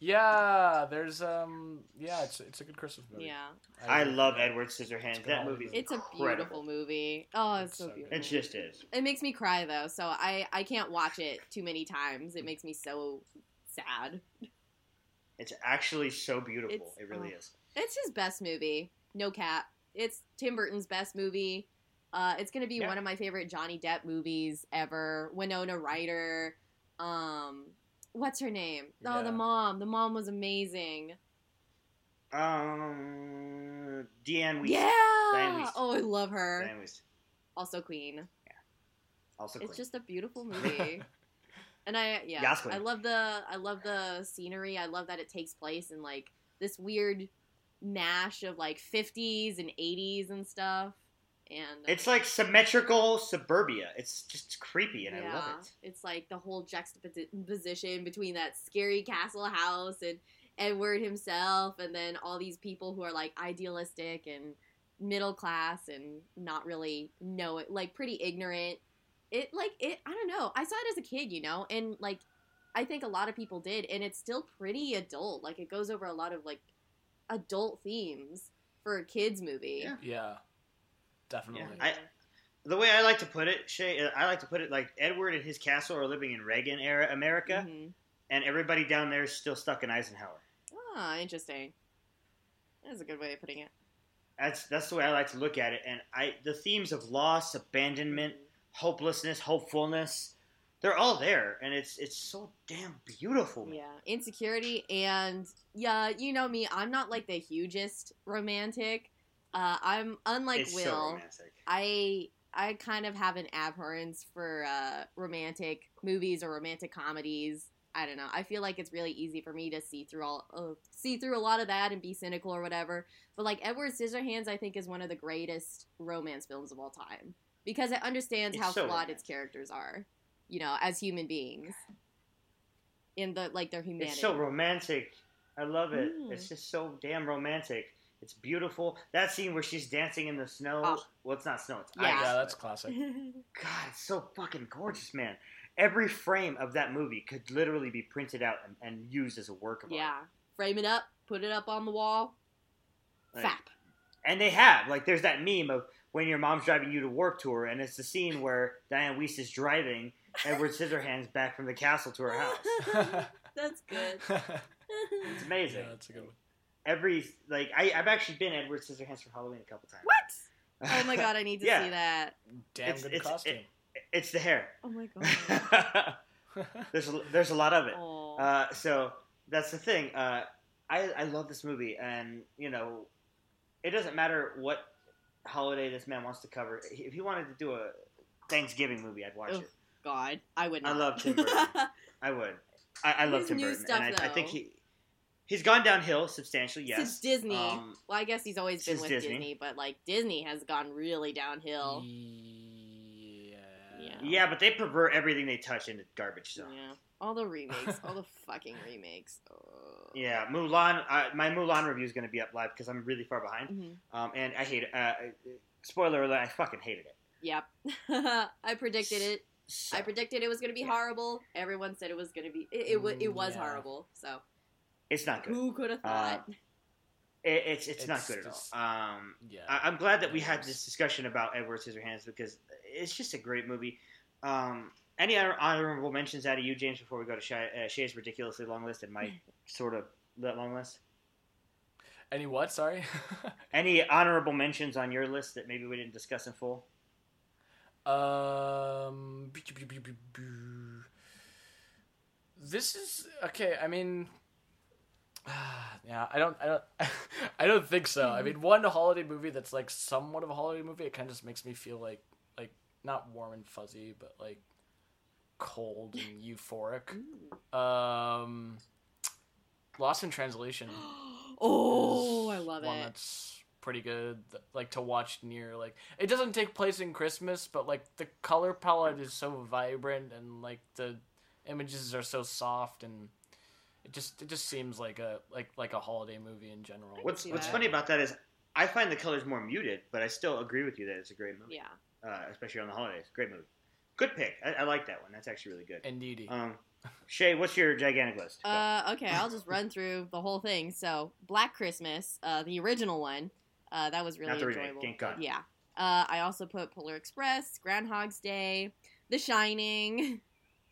Yeah, there's um, yeah, it's it's a good Christmas movie. yeah, knew it. I love Edward Scissorhands. That movie, movie's it's a beautiful movie. Oh, it's, It's so so beautiful. It just is. It makes me cry though, so I I can't watch it too many times. It makes me so sad. It's actually so beautiful. It's- it really oh. is. It's his best movie, no cap. It's Tim Burton's best movie. Uh, it's gonna be Yeah. one of my favorite Johnny Depp movies ever. Winona Ryder. Um, what's her name? Oh, the mom. The mom was amazing. Um, Deanne Weiss. Yeah. Diane Weiss. Oh, I love her. Also Queen. Also, It's just a beautiful movie. And I yeah, I love the I love the scenery. I love that it takes place in like this weird mash of like 50s and 80s and stuff. And It's like symmetrical suburbia. It's just creepy, and I love it. It's like the whole juxtaposition between that scary castle house and Edward himself, and then all these people who are like idealistic and middle class and not really know it, like pretty ignorant. It like it. I don't know. I saw it as a kid, you know, and like I think a lot of people did, and it's still pretty adult. Like it goes over a lot of like adult themes for a kids movie. Yeah. Yeah, definitely. Yeah, I- The way I like to put it, Shay, uh, I like to put it like Edward and his castle are living in Reagan era America, Mhm. and everybody down there is still stuck in Eisenhower. Ah, interesting. That's a good way of putting it. That's that's the way I like to look at it. And I the themes of loss, abandonment, hopelessness, hopefulness, they're all there, and it's it's so damn beautiful. man. Yeah, insecurity and yeah, you know me. I'm not like the hugest romantic. Uh, I'm unlike it's Will. romantic. I I kind of have an abhorrence for uh, romantic movies or romantic comedies. I don't know. I feel like it's really easy for me to see through all uh, see through a lot of that and be cynical or whatever. But like Edward Scissorhands, I think is one of the greatest romance films of all time because it understands It's how so flawed its characters are, you know, as human beings in the like their humanity. It's so romantic. I love it. Mm. It's just so damn romantic. It's beautiful. That scene where she's dancing in the snow. Oh. Well, it's not snow. It's Yeah. ice. yeah, that's classic. God, it's so fucking gorgeous, man. Every frame of that movie could literally be printed out and, and used as a work of art. yeah, frame it up, put it up on the wall. Like, Fap. And they have. Like, there's that meme of when your mom's driving you to work tour, and it's the scene where Diane Weiss is driving Edward Scissorhands back from the castle to her house. That's good. It's amazing. Yeah, that's a good one. Every like, I, I've actually been Edward Scissorhands for Halloween a couple times. what? Oh my god, I need to Yeah. see that. Damn It's- good it's- costume. It's the hair. Oh my god. there's a, there's a lot of it. Uh, so that's the thing. Uh, I I love this movie, and you know, it doesn't matter what holiday this man wants to cover. If he wanted to do a Thanksgiving movie, I'd watch Ugh. it. God, I would Not. I love Tim Burton. I would. I, I love His Tim new Burton, stuff, and I, I think he he's gone downhill substantially. Yes, Since Disney. Um, well, I guess he's always been with Disney. Disney. but like Disney has gone really downhill. Yeah. Yeah. yeah, but they pervert everything they touch into garbage. So Yeah. All the remakes, all the fucking remakes. Oh. Yeah, Mulan. Uh, my Mulan review is going to be up live because I'm really far behind, Mhm. um, and I hate it. Uh, spoiler alert! I fucking hated it. Yep. I predicted it. So, I predicted it was going to be Yeah. horrible. Everyone said it was going to be. It, it, wa- it Mm, was yeah. horrible. So it's not good. who could have thought? It, it's, it's not It's good at all. Um, Yeah. I, I'm glad that we had this discussion about Edward Scissorhands because it's just a great movie. Um, any other honorable mentions out of you, James, before we go to Shay, uh, Shay's ridiculously long list and my sort of that long list? Any what? Sorry. Any honorable mentions on your list that maybe we didn't discuss in full? Um, this is okay. I mean, yeah, I don't, I don't, I don't think so. I mean, one holiday movie that's like somewhat of a holiday movie. It kind of just makes me feel like, like not warm and fuzzy, but like cold and euphoric. Um, Lost in Translation. oh, is I love one it. That's pretty good. Like to watch near like it doesn't take place in Christmas, but like the color palette is so vibrant and like the images are so soft and it just it just seems like a like like a holiday movie in general. What's What's that. funny about that is I find the colors more muted, but I still agree with you that it's a great movie, Yeah. uh, especially on the holidays. Great movie. Good pick. I, I like that one. That's actually really good. Indeed. Um, Shay, what's your gigantic list? Go. Uh, okay, I'll just run through the whole thing. So, Black Christmas, uh, the original one, uh, that was really Not the enjoyable. thank God. Yeah. Uh, I also put Polar Express, Groundhog's Day, The Shining.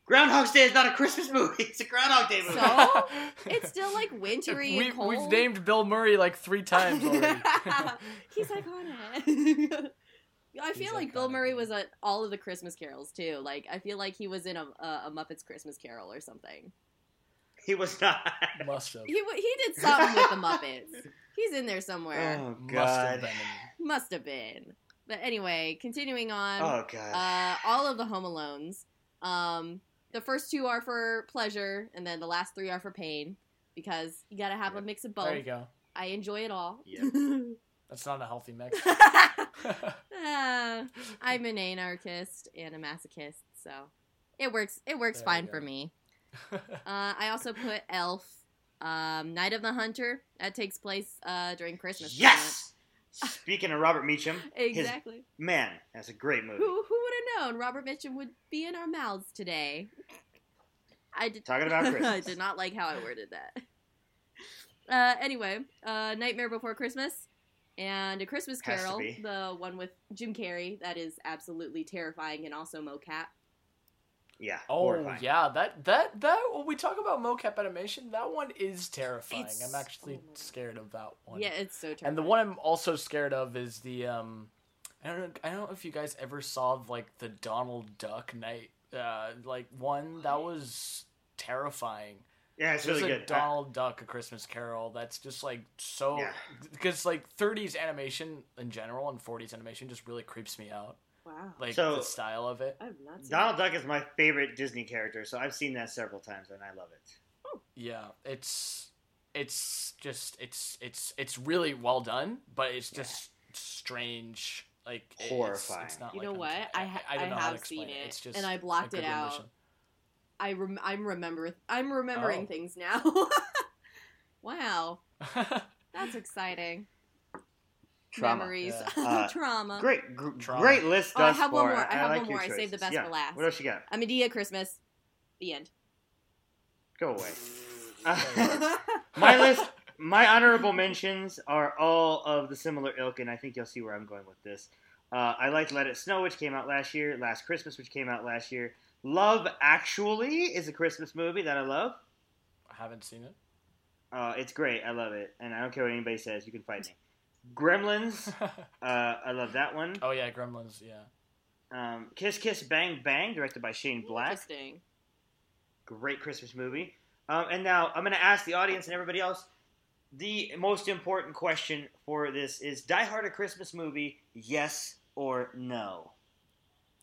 Groundhog's Day is not a Christmas movie. It's a Groundhog Day movie. So? It's still like wintry we, and cold. We've named Bill Murray like three times already. He's iconic. I feel like Bill. Murray was at all of the Christmas carols too. Like I feel like he was in a, a, a Muppets Christmas Carol or something. he was not. Must have. He w- he did something with the Muppets. He's in there somewhere. Oh Must God. have been. Must have been. But anyway, continuing on. Oh God. Uh, all of the Home Alones. Um, the first two are for pleasure, and then the last three are for pain because you gotta have a mix of both. There you go. I enjoy it all. Yep. That's not a healthy mix. Ah, I'm an anarchist and a masochist, so it works. It works There fine for me. Uh, I also put Elf, um, Night of the Hunter. That takes place uh, during Christmas. yes. Speaking of Robert Meacham, his Exactly. man, that's a great movie. Who who would have known Robert Mitchum would be in our mouths today? I did Talking about I did not like how I worded that. Uh, anyway, uh, Nightmare Before Christmas and A Christmas Carol, the one with Jim Carrey, that is absolutely terrifying and also mocap. Yeah. Oh horrifying. yeah, that that that when we talk about mocap animation, that one is terrifying. It's- I'm actually oh scared of that one. Yeah, it's so terrifying. And the one I'm also scared of is the um I don't know I don't know if you guys ever saw like the Donald Duck night uh like one that was terrifying. Yeah, it's There's really a good. Donald Duck a Christmas Carol that's just like so Yeah. because like 30s animation in general and 40s animation just really creeps me out. wow. Like So- the style of it. I've Donald that. Duck is my favorite Disney character, so I've seen that several times and I love it. Yeah, it's it's just it's it's it's really well done, but it's just strange. Like it's- Horrifying. It's, not You like know what? I, ha- I, don't know how to have seen explain it, It's just and I blocked good it out. rendition. I rem- I'm remember I'm remembering Oh. things now. wow, that's exciting. Trauma. Memories, Yeah. Uh, trauma. Great, gr- Trauma. great list Oh, I thus have one more. I have like one your more. I saved the best yeah. for last. What else you got? A Madea Christmas. The end. Go away. my list, my honorable mentions are all of the similar ilk, and I think you'll see where I'm going with this. Uh, I liked Let It Snow, which came out last year. Last Christmas, which came out last year. Love Actually is a Christmas movie that I love. I haven't seen it. Uh, it's great. I love it, and I don't care what anybody says. You can fight me. Gremlins. Uh, I love that one. oh yeah, Gremlins. Yeah. Um, Kiss Kiss Bang Bang, directed by Shane Black. Interesting. Great Christmas movie. Um, and now I'm going to ask the audience and everybody else the most important question for this is Die Hard a Christmas movie, yes or no?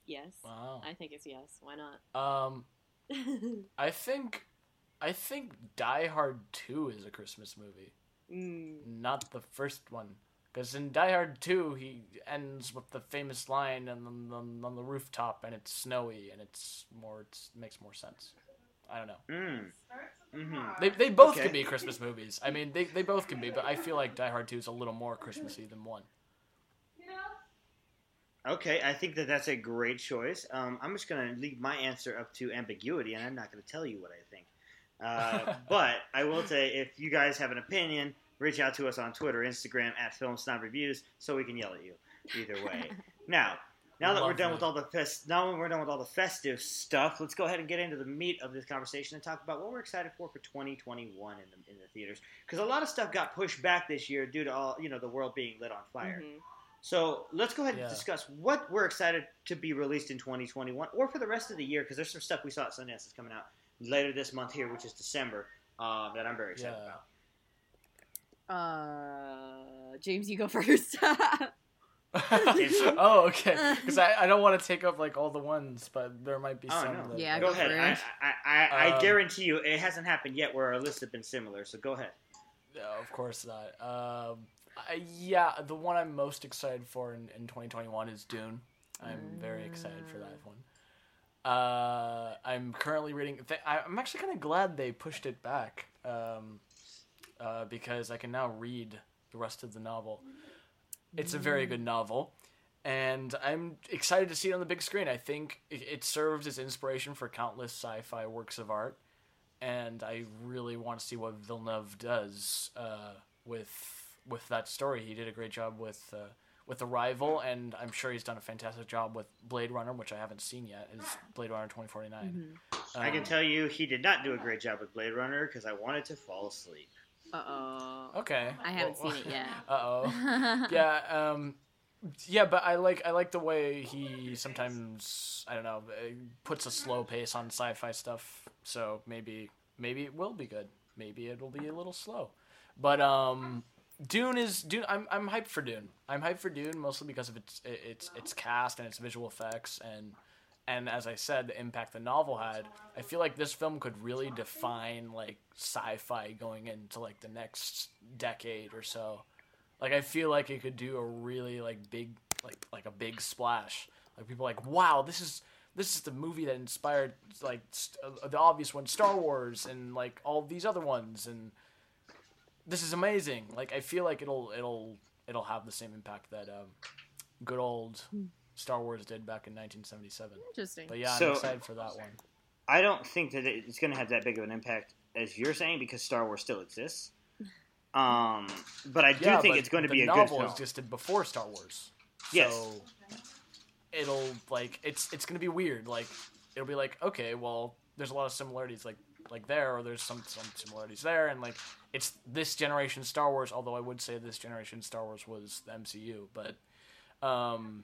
Yes. Wow. I think it's yes. Why not? Um, I think, I think Die Hard Two is a Christmas movie, mm. not the first one. Because in Die Hard Two, he ends with the famous line on the, on, on the rooftop, and it's snowy, and it's more, it's, it makes more sense. I don't know. Mm. hmm They, they both Okay. can be Christmas movies. I mean, they, they both can be, but I feel like Die Hard 2 is a little more Christmassy than one. Okay, I think that that's a great choice. Um, I'm just going to leave my answer up to ambiguity, and I'm not going to tell you what I think. Uh, but I will say, if you guys have an opinion, reach out to us on Twitter, Instagram at Film Snob Reviews, so we can yell at you. Either way. now, now that we're done with all the fest, now we're done with all the festive stuff, let's go ahead and get into the meat of this conversation and talk about what we're excited for for 2021 in the in the theaters. Because a lot of stuff got pushed back this year due to all you know the world being lit on fire. Mhm. So let's go ahead and discuss what we're excited to be released in 2021 or for the rest of the year because there's some stuff we saw at Sundance that's coming out later this month here, which is December, um, that I'm very excited Yeah. about. Uh, James, you go first. oh, okay. Because I, I don't want to take up like all the ones, but there might be Oh, some. no. that- Yeah, Go go ahead. for I. I, I, I Um, guarantee you it hasn't happened yet where our lists have been similar, so go ahead. No, of course not. Um, I, yeah, the one I'm most excited for in, in 2021 is Dune. I'm very excited for that one. Uh, I'm currently reading. Th- I- I'm actually kind of glad they pushed it back um, uh, because I can now read the rest of the novel. It's a very good novel, and I'm excited to see it on the big screen. I think it, it serves as inspiration for countless sci-fi works of art, and I really want to see what Villeneuve does uh, with with that story. He did a great job with uh, with Arrival, and I'm sure he's done a fantastic job with Blade Runner, which I haven't seen yet. Is Blade Runner 2049? I can Um, tell you he did not do a great job with Blade Runner because I wanted to fall asleep. Uh oh. Okay, I haven't Well- seen it yet. Uh oh. yeah um yeah but i like i like the way he sometimes i don't know uh, puts a slow pace on sci-fi stuff so maybe maybe it will be good maybe it'll be a little slow but um dune is dune i'm i'm hyped for dune i'm hyped for dune mostly because of its its its cast and its visual effects and and as I said, the impact the novel had, I feel like this film could really define like sci-fi going into like the next decade or so. Like I feel like it could do a really like big like like a big splash. Like people like, wow, this is this is the movie that inspired like st- uh, the obvious one, Star Wars, and like all these other ones, and this is amazing. Like I feel like it'll it'll it'll have the same impact that um, good old Star Wars did back in 1977. Interesting. But yeah, So- I'm excited for that one. I don't think that it's going to have that big of an impact as you're saying because Star Wars still exists. Um, but I do yeah, think it's going to be a good novel film. existed before Star Wars. Yes. So it'll like it's it's gonna be weird. Like it'll be like okay, well, there's a lot of similarities like like there, or there's some some similarities there, and like it's this generation Star Wars. Although I would say this generation Star Wars was the MCU, but um.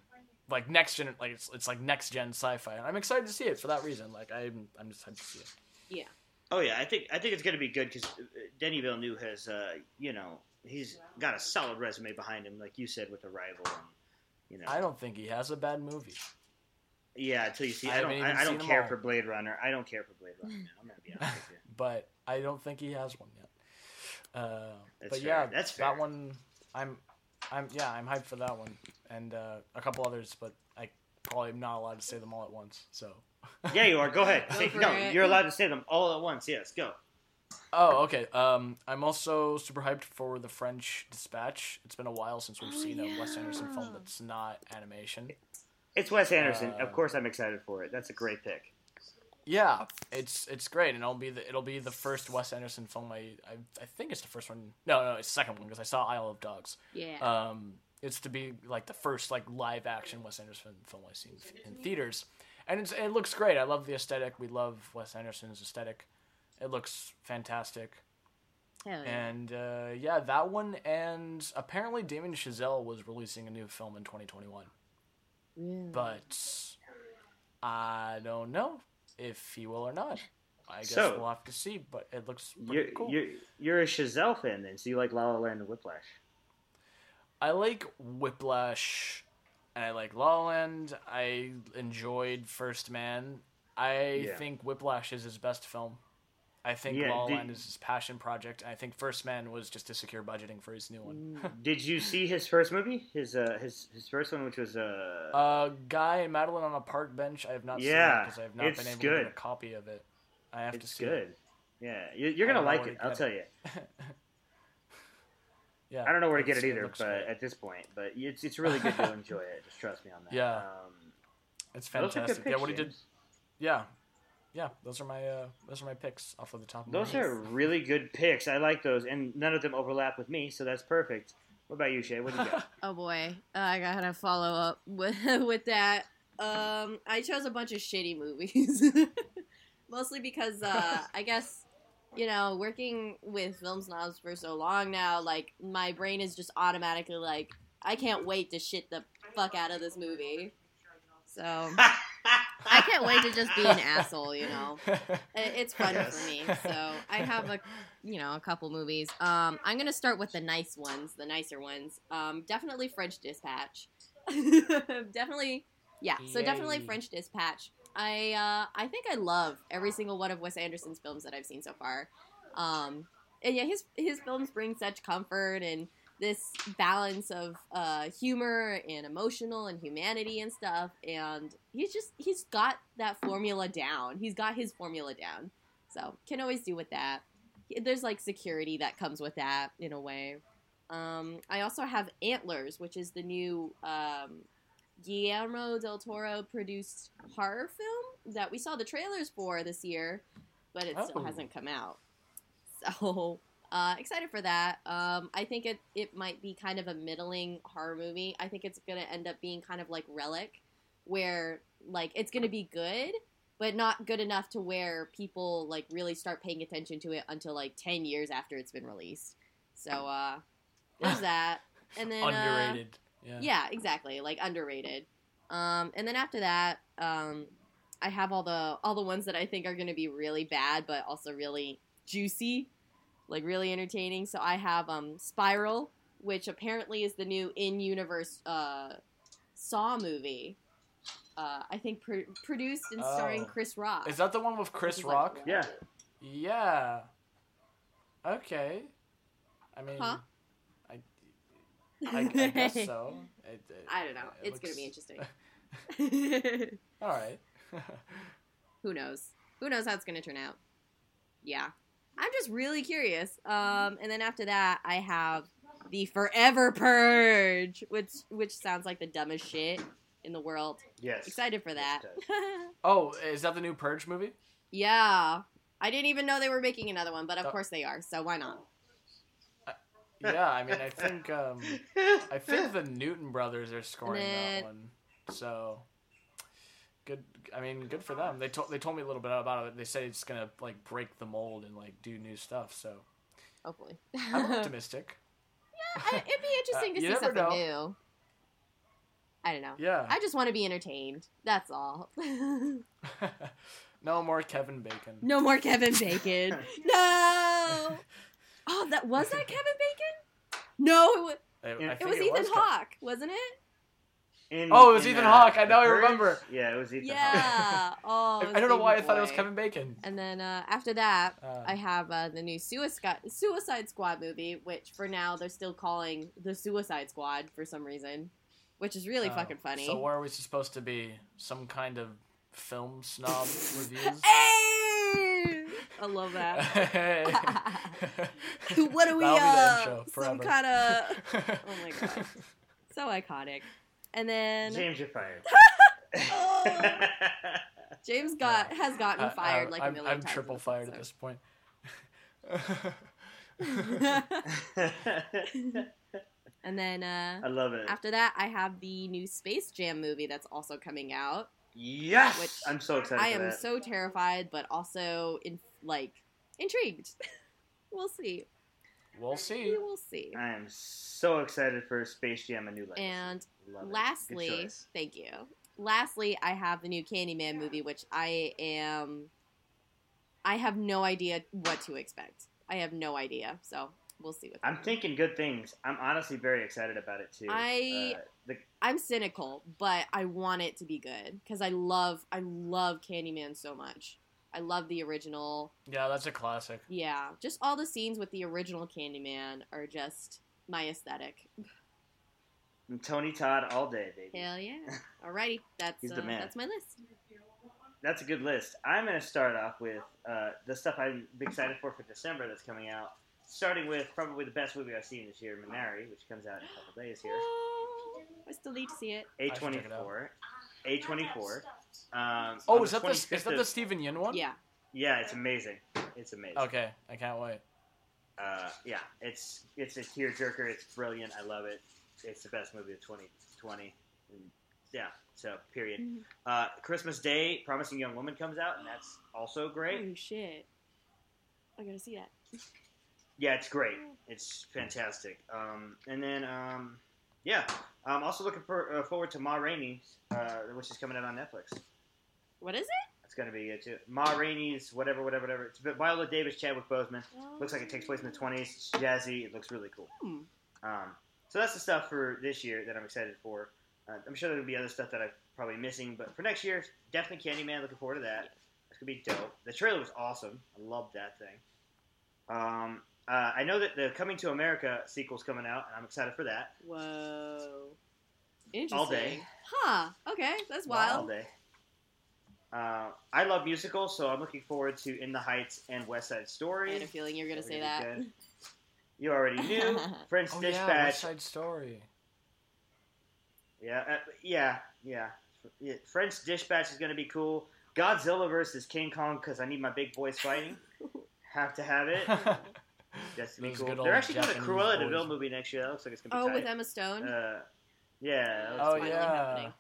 Like next gen, like it's, it's like next gen sci-fi, and I'm excited to see it for that reason. Like I'm, I'm just excited to see it. Yeah. Oh yeah, I think I think it's going to be good because Denis Villeneuve has, uh, you know, he's got a solid resume behind him, like you said with Arrival, and you know, I don't think he has a bad movie. Yeah. Until you see, I I, don't, I, I don't care for Blade Runner. I don't care for Blade Runner. Man. I'm going to be honest with you. but I don't think he has one yet. Uh, That's but fair. yeah, That's that one. I'm, I'm yeah, I'm hyped for that one, and uh, a couple others, but I probably am not allowed to say them all at once. So. Yeah, you are. Go ahead. Go Say- no, it. you're allowed to say them all at once. Yes, go. Oh, okay. Um, I'm also super hyped for the French Dispatch. It's been a while since we've Oh, seen a Wes Anderson film that's not animation. It's Wes Anderson. Uh, of course, I'm excited for it. That's a great pick. Yeah, it's it's great, and it'll be the it'll be the first Wes Anderson film I I, I think it's the first one. No, no, it's the second one because I saw Isle of Dogs. yeah. Um, it's to be like the first like live action Wes Anderson film I've seen in theaters, and it's, it looks great. I love the aesthetic. We love Wes Anderson's aesthetic. It looks fantastic, yeah. and uh, yeah, that one. And apparently, Damien Chazelle was releasing a new film in 2021, Really? but I don't know if he will or not. I guess So- we'll have to see. But it looks You're, pretty cool. you're you're a Chazelle fan then, so you like La La Land and Whiplash. I like Whiplash and I like La La Land. I enjoyed First Man. I Yeah. think Whiplash is his best film. I think Yeah, La La did- Land is his passion project. I think First Man was just to secure budgeting for his new one. Mm. Did you see his first movie? His uh his his first one, which was uh, uh, Guy and Madeline on a park bench. I have not Yeah, seen it because I have not been able good. to get a copy of it. I have to it's see good. it. Yeah, you, you're gonna like it. to I'll get tell you. Yeah, I don't know where to get it either, looks but great. at this point, but it's it's really good. You'll enjoy it. Just trust me on that. Yeah. Um, it's those are good fantastic. Yeah, what he did. Yeah, yeah. Those are my uh, those are my picks off of the top of my Those head. are really good picks. I like those, and none of them overlap with me, so that's perfect. What about you, Shay? What do you got? Oh boy, uh, I gotta follow up with with that. Um, I chose a bunch of shitty movies, mostly because uh, I guess you know working with film snobs for so long now, like my brain is just automatically like, I can't wait to shit the fuck out of this movie. So I can't wait to just be an asshole, you know. It's fun Yes. for me. So I have a, you know, a couple movies. Um, I'm gonna start with the nice ones, the nicer ones. Um, definitely French Dispatch. definitely, yeah. So definitely French Dispatch. I uh, I think I love every single one of Wes Anderson's films that I've seen so far. Um, and yeah, his his films bring such comfort and this balance of uh, humor and emotional and humanity and stuff. And he's just he's got that formula down. He's got his formula down. So can always do with that. There's like security that comes with that in a way. Um, I also have Antlers, which is the new um, Guillermo del Toro produced horror film that we saw the trailers for this year, but it still Oh. hasn't come out. So uh, excited for that. Um, I think it it might be kind of a middling horror movie. I think it's gonna end up being kind of like Relic, where like it's gonna be good, but not good enough to where people like really start paying attention to it until like ten years after it's been released. So uh, there's that, and then uh, Underrated. Yeah. yeah, exactly. Like underrated. Um, and then after that, um, I have all the all the ones that I think are going to be really bad, but also really juicy, like really entertaining. So I have um, Spiral, which apparently is the new in-universe uh, Saw movie. Uh, I think pr- produced and starring Oh. Chris Rock. Is that the one with Chris Which like, Rock? Yeah. Yeah. Okay. I mean, Huh? I, I, I guess so. It, it- I don't know. it It's going to be interesting. All right. who knows who knows how it's going to turn out yeah i'm just really curious um, and then after that i have the Forever Purge, which which sounds like the dumbest shit in the world. Yes. Excited for that. Oh, is that the new Purge movie? yeah. I didn't even know they were making another one, but of Oh. course they are. So why not? Yeah, I mean, I think um, I think the Newton brothers are scoring then- that one. So good. I mean, good for them. They told they told me a little bit about it. They say it's gonna like break the mold and like do new stuff. So Hopefully. I'm optimistic. I- It'd be interesting to Uh, you see something know. new. I don't know. Yeah. I just want to be entertained. That's all. no more Kevin Bacon. no more Kevin Bacon. no. Oh, that was that Kevin Bacon? No, it was, I, I It it was Ethan Ke- Hawke, wasn't it? In- Oh, it was in, Ethan uh, Hawke. I The know, I remember. Yeah, it was Ethan Hawke. Yeah. Oh, I, I don't know why I thought it was. Kevin Bacon. And then uh, after that, Uh, I have uh, the new Suicide Suicide Squad movie, which for now they're still calling the Suicide Squad for some reason, which is really uh, fucking funny. So what are we supposed to be? Some kind of film snob reviews? Hey! I love that. Hey. what are we? That'll the Uh, end show some kind of oh my god, so iconic. And then James, you're fired. Oh. James got has gotten I- fired I- like a I'm, million I'm times. triple in this fired at this point. and then uh, I love it. after that, I have the new Space Jam movie that's also coming out. Yes, Which I'm so excited. I for am that. so terrified, but also in like intrigued. we'll see. we'll see. We'll see. I am so excited for Space Jam: A New Legacy. And Love lastly, thank you. Lastly, I have the new Candyman movie, which I am. I have no idea what to expect. I have no idea, so we'll see what. I'm thinking good things. I'm honestly very excited about it too. I- uh, the, I'm cynical, but I want it to be good because I love I love Candyman so much. I love the original. Yeah, that's a classic. Yeah, just all the scenes with the original Candyman are just my aesthetic. Tony Todd all day, baby. Hell yeah! Alrighty, that's He's uh, man. that's my list. That's a good list. I'm going to start off with uh, the stuff I'm excited for for December that's coming out. Starting with probably the best movie I've seen this year, Minari, which comes out in a couple days here. Oh, I still need to see it. A I should twenty check it out. four. A twenty four. Um, Oh, on is that the is 25th that the Steven Yeun one? Yeah, Yeah, it's amazing. It's amazing. Okay, I can't wait. Uh, yeah, it's it's a tearjerker. It's brilliant. I love it. It's the best movie of 2020. And yeah. So period. Mhm. Uh, Christmas Day, Promising Young Woman comes out, and that's also great. Oh shit! I gotta see that. Yeah, it's great. It's fantastic. Um, and then, um, yeah, I'm also looking for, uh, forward to Ma Rainey's, uh, which is coming out on Netflix. What is it? It's to be good too. Ma Rainey's, whatever, whatever, whatever. It's Viola Davis, Chadwick Boseman. Looks like it takes place in the 20s. It's jazzy. It looks really cool. Hmm. Um, so that's the stuff for this year that I'm excited for. Uh, I'm sure there'll be other stuff that I'm probably missing, but for next year, definitely Candyman. Looking forward to that. It's gonna be dope. The trailer was awesome. I loved that thing. Um, uh, I know that the Coming to America sequel's coming out, and I'm excited for that. Whoa. Interesting. All day. Huh. Okay, that's wild. All day. Uh, I love musicals, so I'm looking forward to In the Heights and West Side Story. I had a feeling you're gonna That say would that. be good. You already knew. French Oh yeah, Dispatch. West Side Story. Yeah, uh, yeah, yeah. yeah. French Dispatch is going to be cool. Godzilla versus King Kong because I need my big boys fighting. Have to have it. That's gonna be cool. They're old actually doing a Japanese Cruella boys. de Vil movie next year. That looks like it's going to be. Oh, be with. Emma Stone. Uh, yeah, that looks Oh yeah. happening.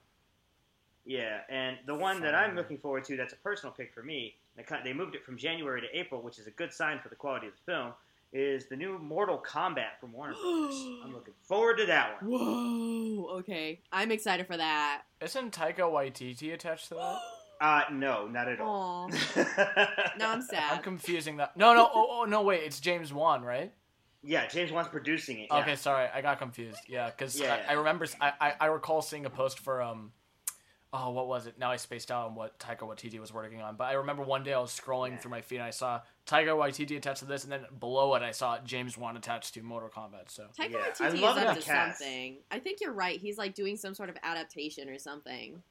yeah. And the one that I'm looking forward to, that's a personal pick for me. They kind- They moved it from January to April, which is a good sign for the quality of the film. Is the new Mortal Kombat from Warner Brothers? I'm looking forward to that one. Whoa. Okay, I'm excited for that. Isn't Taika Waititi attached to that? Uh, no, not at all. Aw. Now I'm sad. I'm confusing that. No, no. Oh, oh no. Wait, it's James Wan, right? yeah, James Wan's producing it. yeah. Okay, sorry, I got confused. Yeah, because Yeah. I, I remember I, I I recall seeing a post for um, oh what was it? Now I spaced out on what Taika Waititi was working on. But I remember one day I was scrolling Yeah. through my feed and I saw Taika Waititi attached to this, and then below it I saw James Wan attached to Mortal Kombat. So Taika Yeah, I Waititi is love up to cast. something. I think you're right. He's like doing some sort of adaptation or something.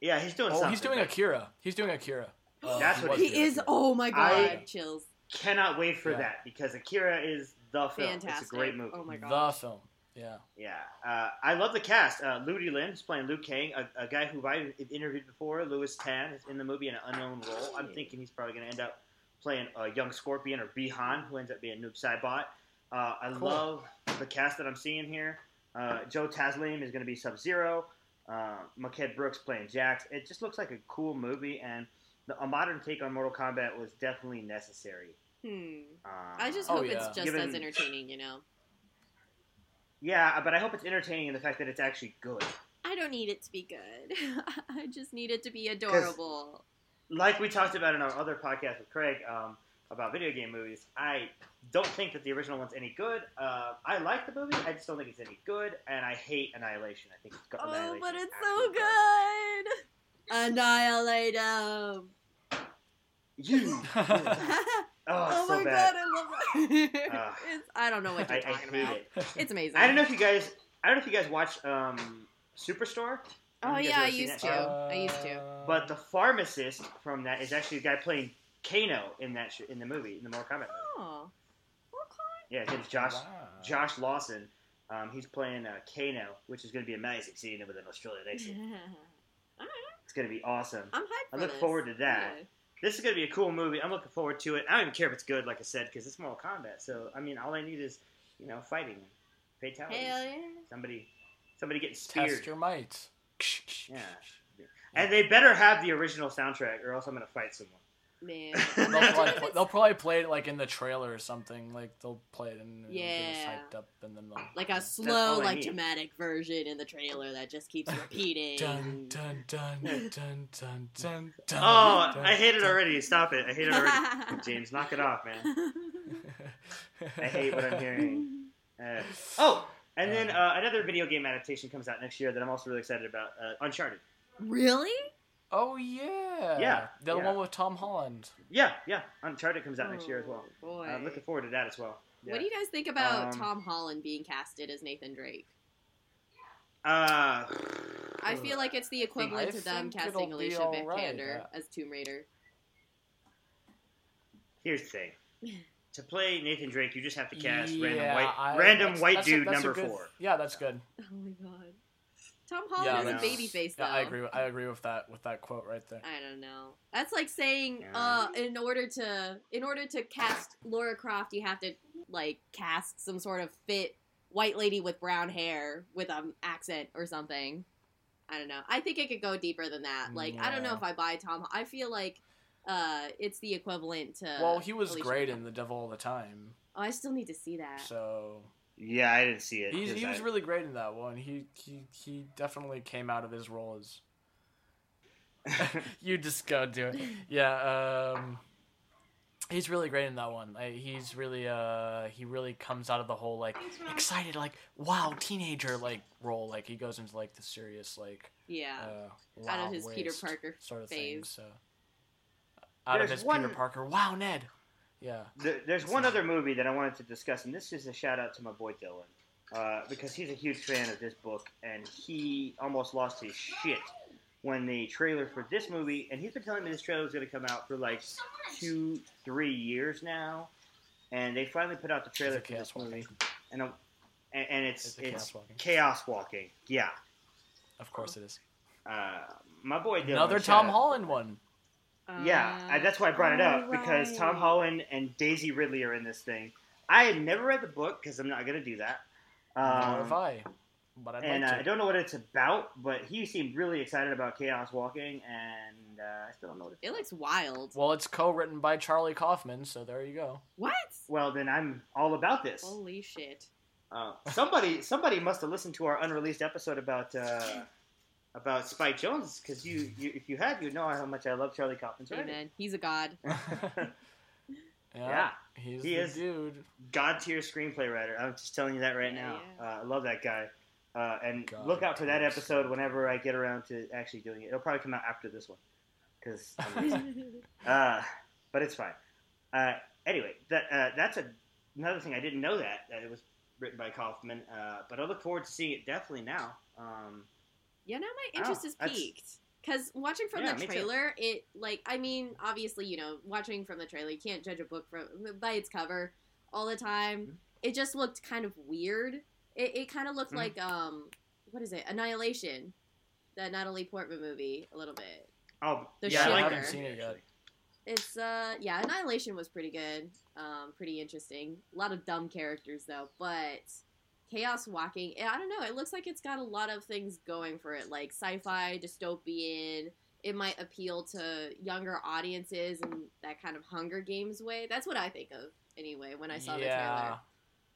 Yeah, he's doing oh, something. he's doing Akira. He's doing Akira. Uh, That's what was He is. Akira. Oh my god, I- chills. Cannot wait for Yeah. that because Akira is the film. Fantastic. It's a great movie. Oh my god, the gosh. film. Yeah. Yeah, uh, I love the cast. Uh, Ludi Lin is playing Liu Kang, a, a guy who I've interviewed before. Lewis Tan is in the movie in an unknown role. I'm thinking he's probably going to end up playing a young Scorpion or Bi-Han, who ends up being Noob Saibot. Uh, I Cool. love the cast that I'm seeing here. Uh, Joe Taslim is going to be Sub Zero. Uh, Mehcad Brooks playing Jax. It just looks like a cool movie, and the, a modern take on Mortal Kombat was definitely necessary. Hmm. Um, I just Oh, hope yeah. it's just Given- as entertaining, you know. Yeah, but I hope it's entertaining in the fact that it's actually good. I don't need it to be good. I just need it to be adorable. like we talked about in our other podcast with Craig um, about video game movies, I don't think that the original one's any good. Uh, I like the movie, I just don't think it's any good, and I hate Annihilation. I think it's got Oh, Annihilation. but it's so absolute good. Annihilate him. You. oh, oh so my bad. god, I love it. Ugh. it's, I don't know what you're I talking hate about. it. It's amazing. I don't know if you guys. I don't know if you guys watch um, Superstore. Oh Have you guys yeah, I used to. show? I used to. But the pharmacist from that is actually the guy playing Kano in that sh- in the movie in the Mortal Kombat movie. Oh. Yeah, his name's Josh Wow. Josh Lawson. Um, he's playing uh, Kano, which is going to be amazing seeing him with an Australian accent. Alright. It's going to be awesome. I'm hyped I for look this. forward to that. Yeah. This is going to be a cool movie. I'm looking forward to it. I don't even care if it's good, like I said, because it's Mortal Kombat. So I mean, all I need is you know fighting, fatalities, Hell yeah. somebody, somebody getting speared. Test your might. Yeah. And they better have the original soundtrack, or else I'm going to fight someone. Man. They'll probably, play, they'll probably play it like in the trailer or something. Like they'll play it and it'll get Yeah. hyped up, and then they'll like a all slow, like need. dramatic version in the trailer that just keeps repeating. dun dun dun dun dun dun dun. Oh, dun, I hate it dun. already. Stop it. I hate it already. James, knock it off, man. I hate what I'm hearing. Uh, oh, and then uh, another video game adaptation comes out next year that I'm also really excited about. Uh, Uncharted. really? Oh yeah, Yeah, the yeah. one with Tom Holland. Yeah, yeah. Uncharted comes out next year as well. Oh, Boy. I'm looking forward to that as well. Yeah. What do you guys think about Um, Tom Holland being casted as Nathan Drake? Uh, I feel like it's the equivalent I to them casting Alicia alright, Vikander uh, as Tomb Raider. here's the thing. To play Nathan Drake, you just have to cast Yeah, random white, I- random that's- white that's dude that's a number good- four. Yeah, that's good. Oh my god. Tom Holland Yeah, has a that's- baby face though. Yeah, I agree. With, I agree with that. With that quote right there. I don't know. That's like saying, Yeah. uh, in order to in order to cast Laura Croft, you have to like cast some sort of fit white lady with brown hair with an accent or something. I don't know. I think it could go deeper than that. Like I don't know if I buy Tom. I feel like uh, it's the equivalent to. well, he was Alicia great Vikander. in The Devil All the Time. Oh, I still need to see that. So Yeah, I didn't see it. he's, 'cause he was I- really great in that one. He he he definitely came out of his role as. you just go do it. Yeah. Um, he's really great in that one. I, he's really uh he really comes out of the whole like excited like wow teenager like role like he goes into like the serious like Yeah, uh out of his Peter Parker sort of thing. So out of There's his Peter Parker wow Ned. Yeah. There- There's one other movie that I wanted to discuss, and this is a shout out to my boy Dylan, uh, because he's a huge fan of this book, and he almost lost his shit when the trailer for this movie, and he's been telling me this trailer is going to come out for like two, three years now, and they finally put out the trailer for this movie, and, and, and it's Is it it's chaos walking? chaos walking, yeah. Of course it is. Uh, my boy Dylan. Another Tom out- Holland one. Yeah, I, that's why I brought it up because Tom Uh. Holland and Daisy Ridley are in this thing. I had never read the book because I'm not going to do that. Nor have Um, I. But I'd and uh, like I don't know what it's about, but he seemed really excited about Chaos Walking, and uh, I still don't know what it's It looks wild. Well, it's co-written by Charlie Kaufman, so there you go. What? Well, then I'm all about this. Holy shit! Uh, somebody, somebody must have listened to our unreleased episode about uh, about Spike Jonze because you, you, if you had, you'd know how much I love Charlie Kaufman's writing. Amen. He's a god. Yeah, Yeah, he's he the is. dude. God tier screenplay writer. I'm just telling you that right Yeah, now. yeah. Uh, I love that guy. Uh, and God look out for that tier episode whenever I get around to actually doing it. It'll probably come out after this one, because. uh, but it's fine. Uh, anyway, that uh, that's a, another thing I didn't know that that it was written by Kaufman. Uh, but I look forward to seeing it definitely now. Um, Yeah, now my Oh, interest is peaked. Because watching from Yeah, the trailer, it like I mean, obviously, you know, watching from the trailer, you can't judge a book from by its cover all the time. it just looked kind of weird. It, it kind of looked Mhm. like um, what is it? Annihilation, the Natalie Portman movie, a little bit. Oh, The yeah, I haven't Seen it yet. It's uh, yeah, Annihilation was pretty good. Um, pretty interesting. A lot of dumb characters though, but Chaos Walking, I don't know. It looks like it's got a lot of things going for it, like sci-fi, dystopian. It might appeal to younger audiences in that kind of Hunger Games way. That's what I think of anyway when I saw the trailer.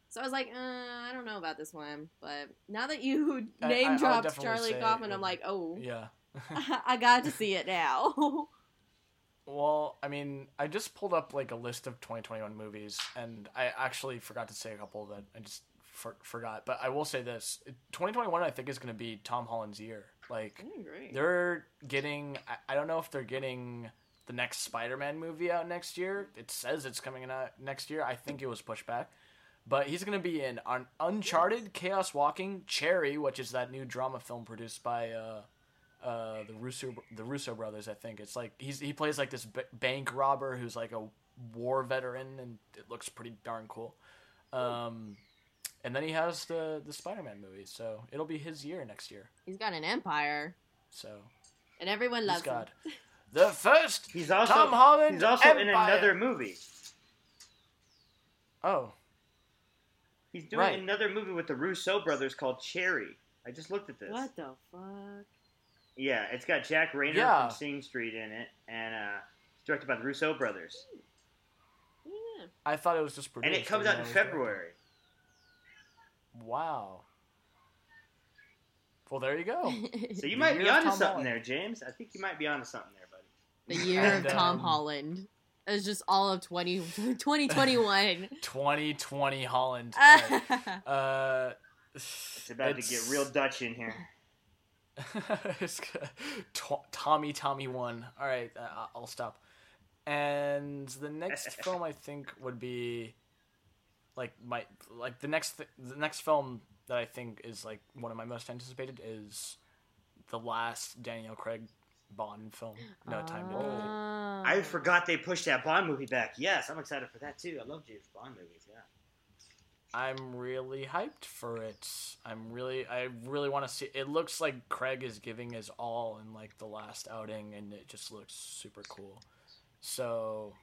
So I was like, uh, I don't know about this one, but now that you I- I- name dropped Charlie Kaufman, I'm like, oh, Yeah. I got to see it now. Well, I mean, I just pulled up like a list of 2021 movies, and I actually forgot to say a couple that I just for- forgot. But I will say this: 2021, I think, is going to be Tom Holland's year. Like Great. they're getting, I, I don't know if they're getting the next Spider-Man movie out next year. It says it's coming out next year. I think it was pushed back. But he's going to be in Un- Uncharted, Chaos Walking, Cherry, which is that new drama film produced by uh, uh, the Russo the Russo brothers. I think it's like he's he plays like this b- bank robber who's like a war veteran, and it looks pretty darn cool. Um, and then he has the the Spider Man movie, so it'll be his year next year. He's got an empire, So and everyone he's loves him. the first He's also Tom Holland. he's also in another movie. Oh, He's doing Right. another movie with the Russo brothers called Cherry. I just looked at this. What the fuck? Yeah, it's got Jack Reynor Yeah. from Sing Street in it, and uh, it's directed by the Russo brothers. Yeah. I thought it was just produced. and it comes out in know it. February. Wow. Well, there you go. So you The might be of onto something Holland. there, James. I think you might be onto something there, buddy. the year of Tom um, Holland. It was just all of 20, 2021. 2020 Holland. Uh, It's about to get real Dutch in here. it's good. To- Tommy Tommy one. All right, uh, I'll stop. And the next film I think would be like my like the next th- the next film that I think is like one of my most anticipated is the last Daniel Craig Bond film, No Time to Die. Ah. I forgot they pushed that Bond movie back. Yes, I'm excited for that too. I love James Bond movies. Yeah. I'm really hyped for it. I'm really, I really want to see. It looks like Craig is giving his all in like the last outing, and it just looks super cool. So,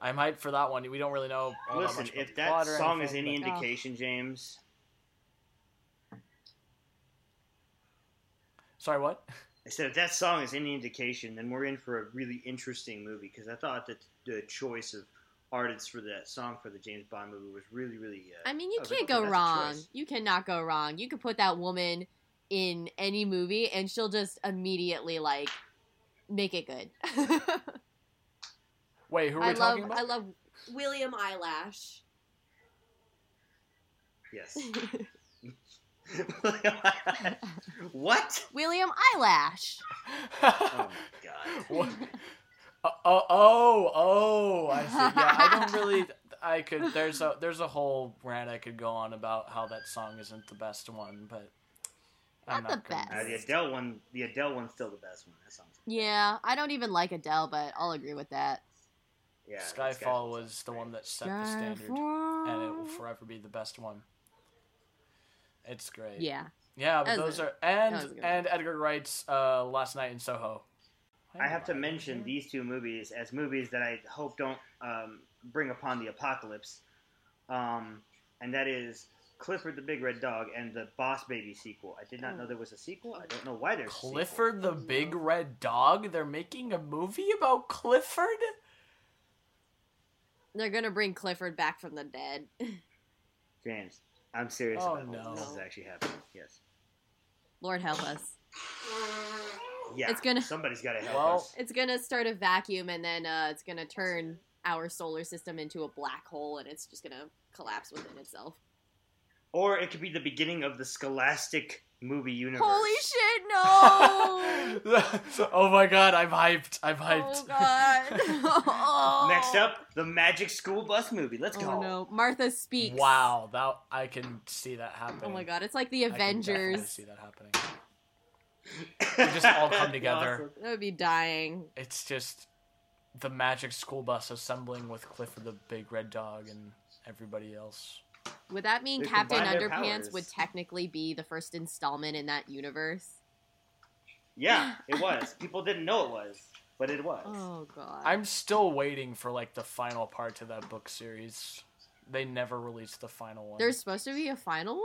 I'm hyped for that one. We don't really know. all that Listen, much about if the that plot or song is any but- indication, James, sorry, what? I said if that song is any indication, then we're in for a really interesting movie. Because I thought that the choice of artists for that song for the James Bond movie was really, really. Uh, I mean, you I can't okay, go that's wrong. You cannot go wrong. You could put that woman in any movie, and she'll just immediately like make it good. Wait, who are we I love, talking about? I love William Eyelash. Yes. what? William Eyelash. Oh my god. What? Oh, oh, oh, oh, I see. Yeah, I don't really. I could. There's a there's a whole rant I could go on about how that song isn't the best one, but I'm Not not the gonna best. Uh, the. Adele one, the Adele one's still the best one. That song's Yeah, I don't even like Adele, but I'll agree with that. Yeah. Skyfall was the one that set the standard, and it will forever be the best one. It's great. Yeah. Yeah, but those a- are and and Edgar Wright's uh, Last Night in Soho. I have to mention these two movies as movies that I hope don't um, bring upon the apocalypse, um, and that is Clifford the Big Red Dog and the Boss Baby sequel. I did not know there was a sequel. I don't know why there's a sequel. Clifford the Big Red Dog. They're making a movie about Clifford. They're gonna bring Clifford back from the dead. James, I'm serious Oh, about no. this. This is actually happening. Yes. Lord help us. Yeah. It's gonna- Somebody's got to help Well- us. It's gonna start a vacuum, and then uh, it's gonna turn our solar system into a black hole, and it's just gonna collapse within itself. Or it could be the beginning of the Scholastic movie universe. Holy shit! No! oh my god, I'm hyped. I'm hyped. oh hyped. god! Oh. Next up, the Magic School Bus movie. Let's oh go. Oh no! Martha speaks. Wow, that I can see that happening. Oh my god! It's like the Avengers. I can see that happening. They just all come together. Awesome. That would be dying. It's just the magic school bus assembling with Clifford the Big Red Dog and everybody else. Would that mean They Captain Underpants would technically be the first installment in that universe? Yeah, it was. People didn't know it was, but it was. Oh god. I'm still waiting for like the final part to that book series. They never released the final one. There's supposed to be a final one?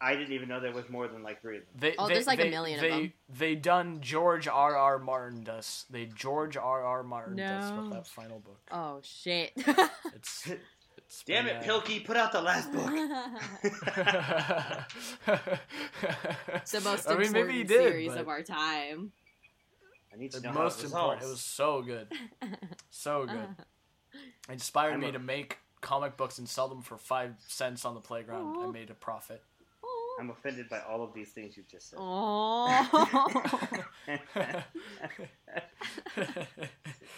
I didn't even know there was more than like three of them. They, Oh, they, there's like a they- million of they, them. They done George R. R. Martin does. They George R. R. Martin does with that final book. Oh shit. It's it's Damn it, Pilkey, put out the last book. the most I important mean, maybe he did, series of our time. I need to the know most how it important. It was so good, so good. It inspired I'm me a- to make comic books and sell them for five cents on the playground. I made a profit. I'm offended by all of these things you've just said. Oh.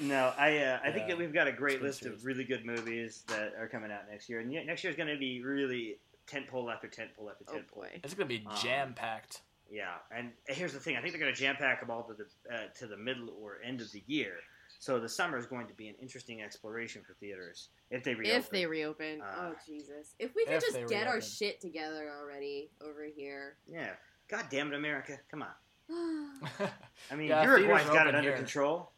no, I uh, I think Yeah. that we've got a great It's list of really good movies that are coming out next year, and yet next year is going to be really tentpole after tentpole after oh tentpole. boy. it's gonna be Um, jam packed. Yeah, and here's the thing: I think they're going to jam pack them all to the uh, to the middle or end of the year. So the summer is going to be an interesting exploration for theaters if they reopen. If they reopen. Uh, oh Jesus. If we could if just they get our shit together already over here. yeah. God damn it, America! Come on. I mean, Yeah, Uruguay's theaters got it under here. control.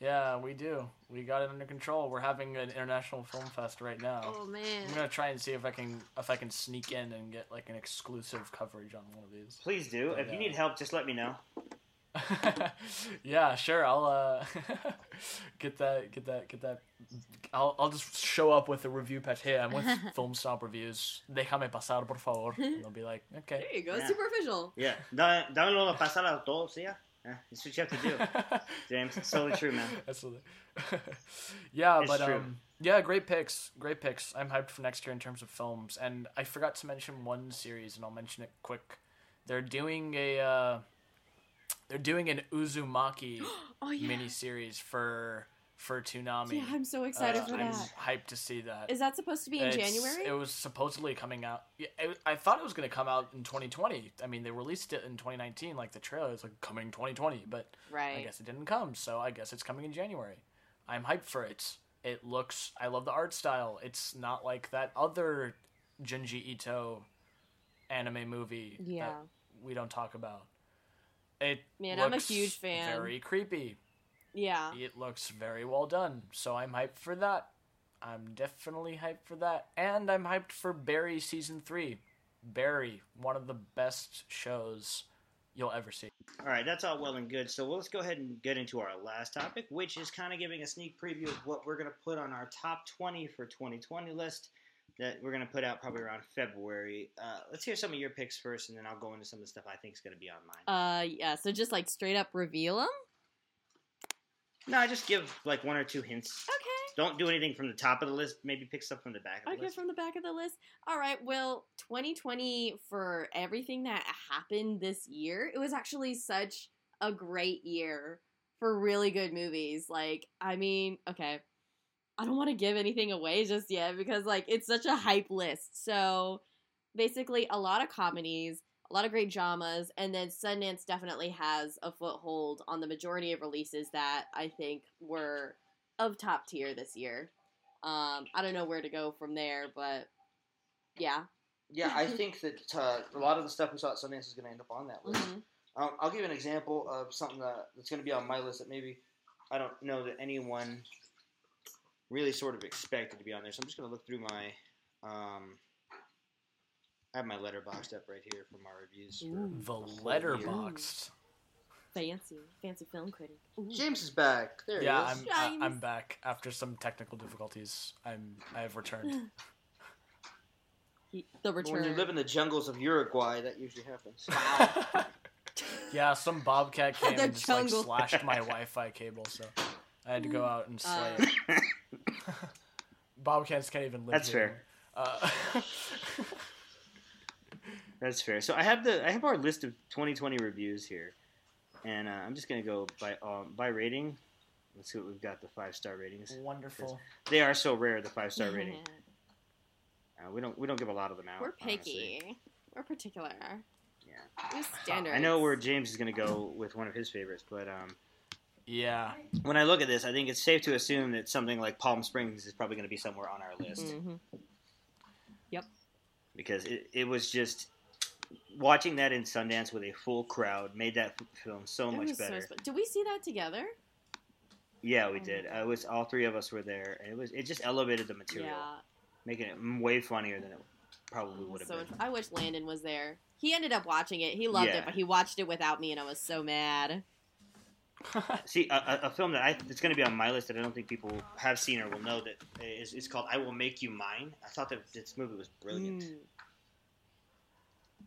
yeah, we do. We got it under control. We're having an international film fest right now. oh man. I'm gonna try and see if I can if I can sneak in and get like an exclusive coverage on one of these. Please do. If you Yeah. need help, just let me know. yeah, sure. I'll uh, get that, get that, get that. I'll, I'll just show up with a review patch. Hey, I'm with Film Stomp Reviews. Déjame pasar, por favor. And they'll be like, okay. There you go. Yeah. Super official. Yeah, da- dámelo la pasada a todos, yeah. Yeah, that's what you have to do, James. It's totally true, man. Absolutely. yeah, It's but true. um, yeah, great picks, great picks. I'm hyped for next year in terms of films, and I forgot to mention one series, and I'll mention it quick. They're doing a, uh, they're doing an Uzumaki Oh yeah. mini series for for Toonami. Yeah, I'm so excited Uh, for I'm that. hyped to see that. Is that supposed to be in It's- January? It was supposedly coming out. Yeah, it, I thought it was going to come out in 2020. I mean, they released it in 2019, like the trailer is like coming 2020, but right. I guess it didn't come, so I guess it's coming in January. I'm hyped for it. It looks. I love the art style. It's not like that other Junji Ito anime movie Yeah. that we don't talk about. It Man, I'm a huge fan. Very creepy. Yeah. It looks very well done, so I'm hyped for that. I'm definitely hyped for that, and I'm hyped for Barry season three. Barry, one of the best shows you'll ever see. All right, that's all well and good. So let's go ahead and get into our last topic, which is kind of giving a sneak preview of what we're going to put on our top 20 for 2020 list that we're going to put out probably around February. Uh, let's hear some of your picks first, and then I'll go into some of the stuff I think is going to be on mine. Uh, yeah. So just like straight up reveal them. no, I just give like one or two hints. Okay. Don't do anything from the top of the list. Maybe pick stuff from the back of the Okay, list. from the back of the list. All right. Well, 2020 for everything that happened this year, it was actually such a great year for really good movies. Like, I mean, okay, I don't want to give anything away just yet because like it's such a hype list. So basically, a lot of comedies, a lot of great dramas, and then Sundance definitely has a foothold on the majority of releases that I think were of top tier this year. Um, I don't know where to go from there, but yeah. Yeah, I think that uh, a lot of the stuff we saw at Sundance is going to end up on that list. Mhm. Um, I'll give you an example of something that, that's going to be on my list that maybe I don't know that anyone really sort of expected to be on there. So I'm just going to look through my. Um, I have my Letterboxd up right here from my reviews. For Ooh. The whole year. Letterboxd. Fancy, fancy film critic. Ooh. James is back. There Yeah, he I'm is. I, I'm back after some technical difficulties. I'm I have returned. He- the When you live in the jungles of Uruguay, that usually happens. yeah, some bobcat came and just like slashed my Wi-Fi cable, so I had to go out and slay Uh. it. Bobcats can't even live. That's here. Uh, That's fair. So I have the I have our list of 2020 reviews here, and uh, I'm just going to go by um, by rating. Let's see what we've got. The five star ratings. wonderful. They are so rare. The five star rating. Uh, we don't we don't give a lot of them out. We're honestly. picky. We're particular. Yeah. We're standards. I know where James is going to go with one of his favorites, but um, Yeah, when I look at this, I think it's safe to assume that something like Palm Springs is probably going to be somewhere on our list. Mhm. Yep. Because it, it was just watching that in Sundance with a full crowd made that film so It much was so better. sp- Did we see that together? yeah, we Oh did. my I was all three of us were there, and it was it just elevated the material, Yeah. making it way funnier than it probably would have So been. much- I wish Landon was there. He ended up watching it. He loved Yeah. it, but he watched it without me, and I was so mad. See, a, a, film that I it's going to be on my list that I don't think people have seen or will know that is, is called "I Will Make You Mine." I thought that this movie was brilliant. Mm.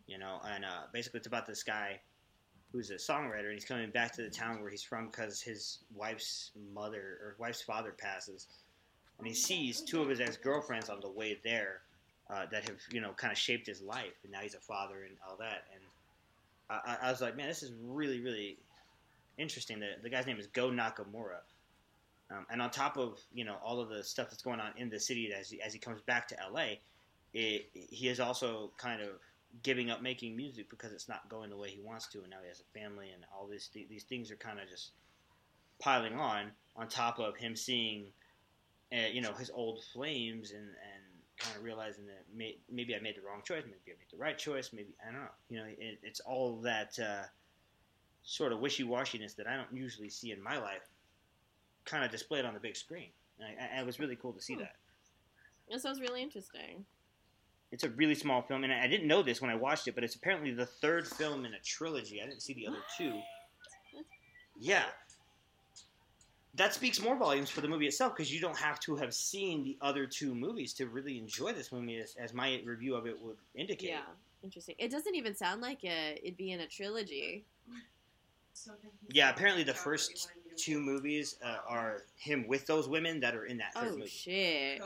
you know and uh, basically it's about this guy who's a songwriter and he's coming back to the town where he's from because his wife's mother or wife's father passes and he sees two of his ex-girlfriends on the way there uh, that have you know kind of shaped his life and now he's a father and all that and I- I was like man this is really really interesting. The, the guy's name is Goh Nakamura. Um, and on top of you know all of the stuff that's going on in the city as he, as he comes back to la it, he is also kind of giving up making music because it's not going the way he wants to, and now he has a family, and all these these things are kind of just piling on on top of him seeing, uh, you know, his old flames and and kind of realizing that may, maybe I made the wrong choice, maybe I made the right choice, maybe I don't know. You know, it, it's all that uh, sort of wishy washiness that I don't usually see in my life, kind of displayed on the big screen. I, I, it was really cool to see Hmm. that. That sounds really interesting. It's a really small film, and I didn't know this when I watched it, but it's apparently the third film in a trilogy. I didn't see the other two. Yeah. That speaks more volumes for the movie itself because you don't have to have seen the other two movies to really enjoy this movie, as, as my review of it would indicate. Yeah, interesting. It doesn't even sound like it'd be in a trilogy. Yeah, apparently the first two movies uh, are him with those women that are in that third Oh movie. shit,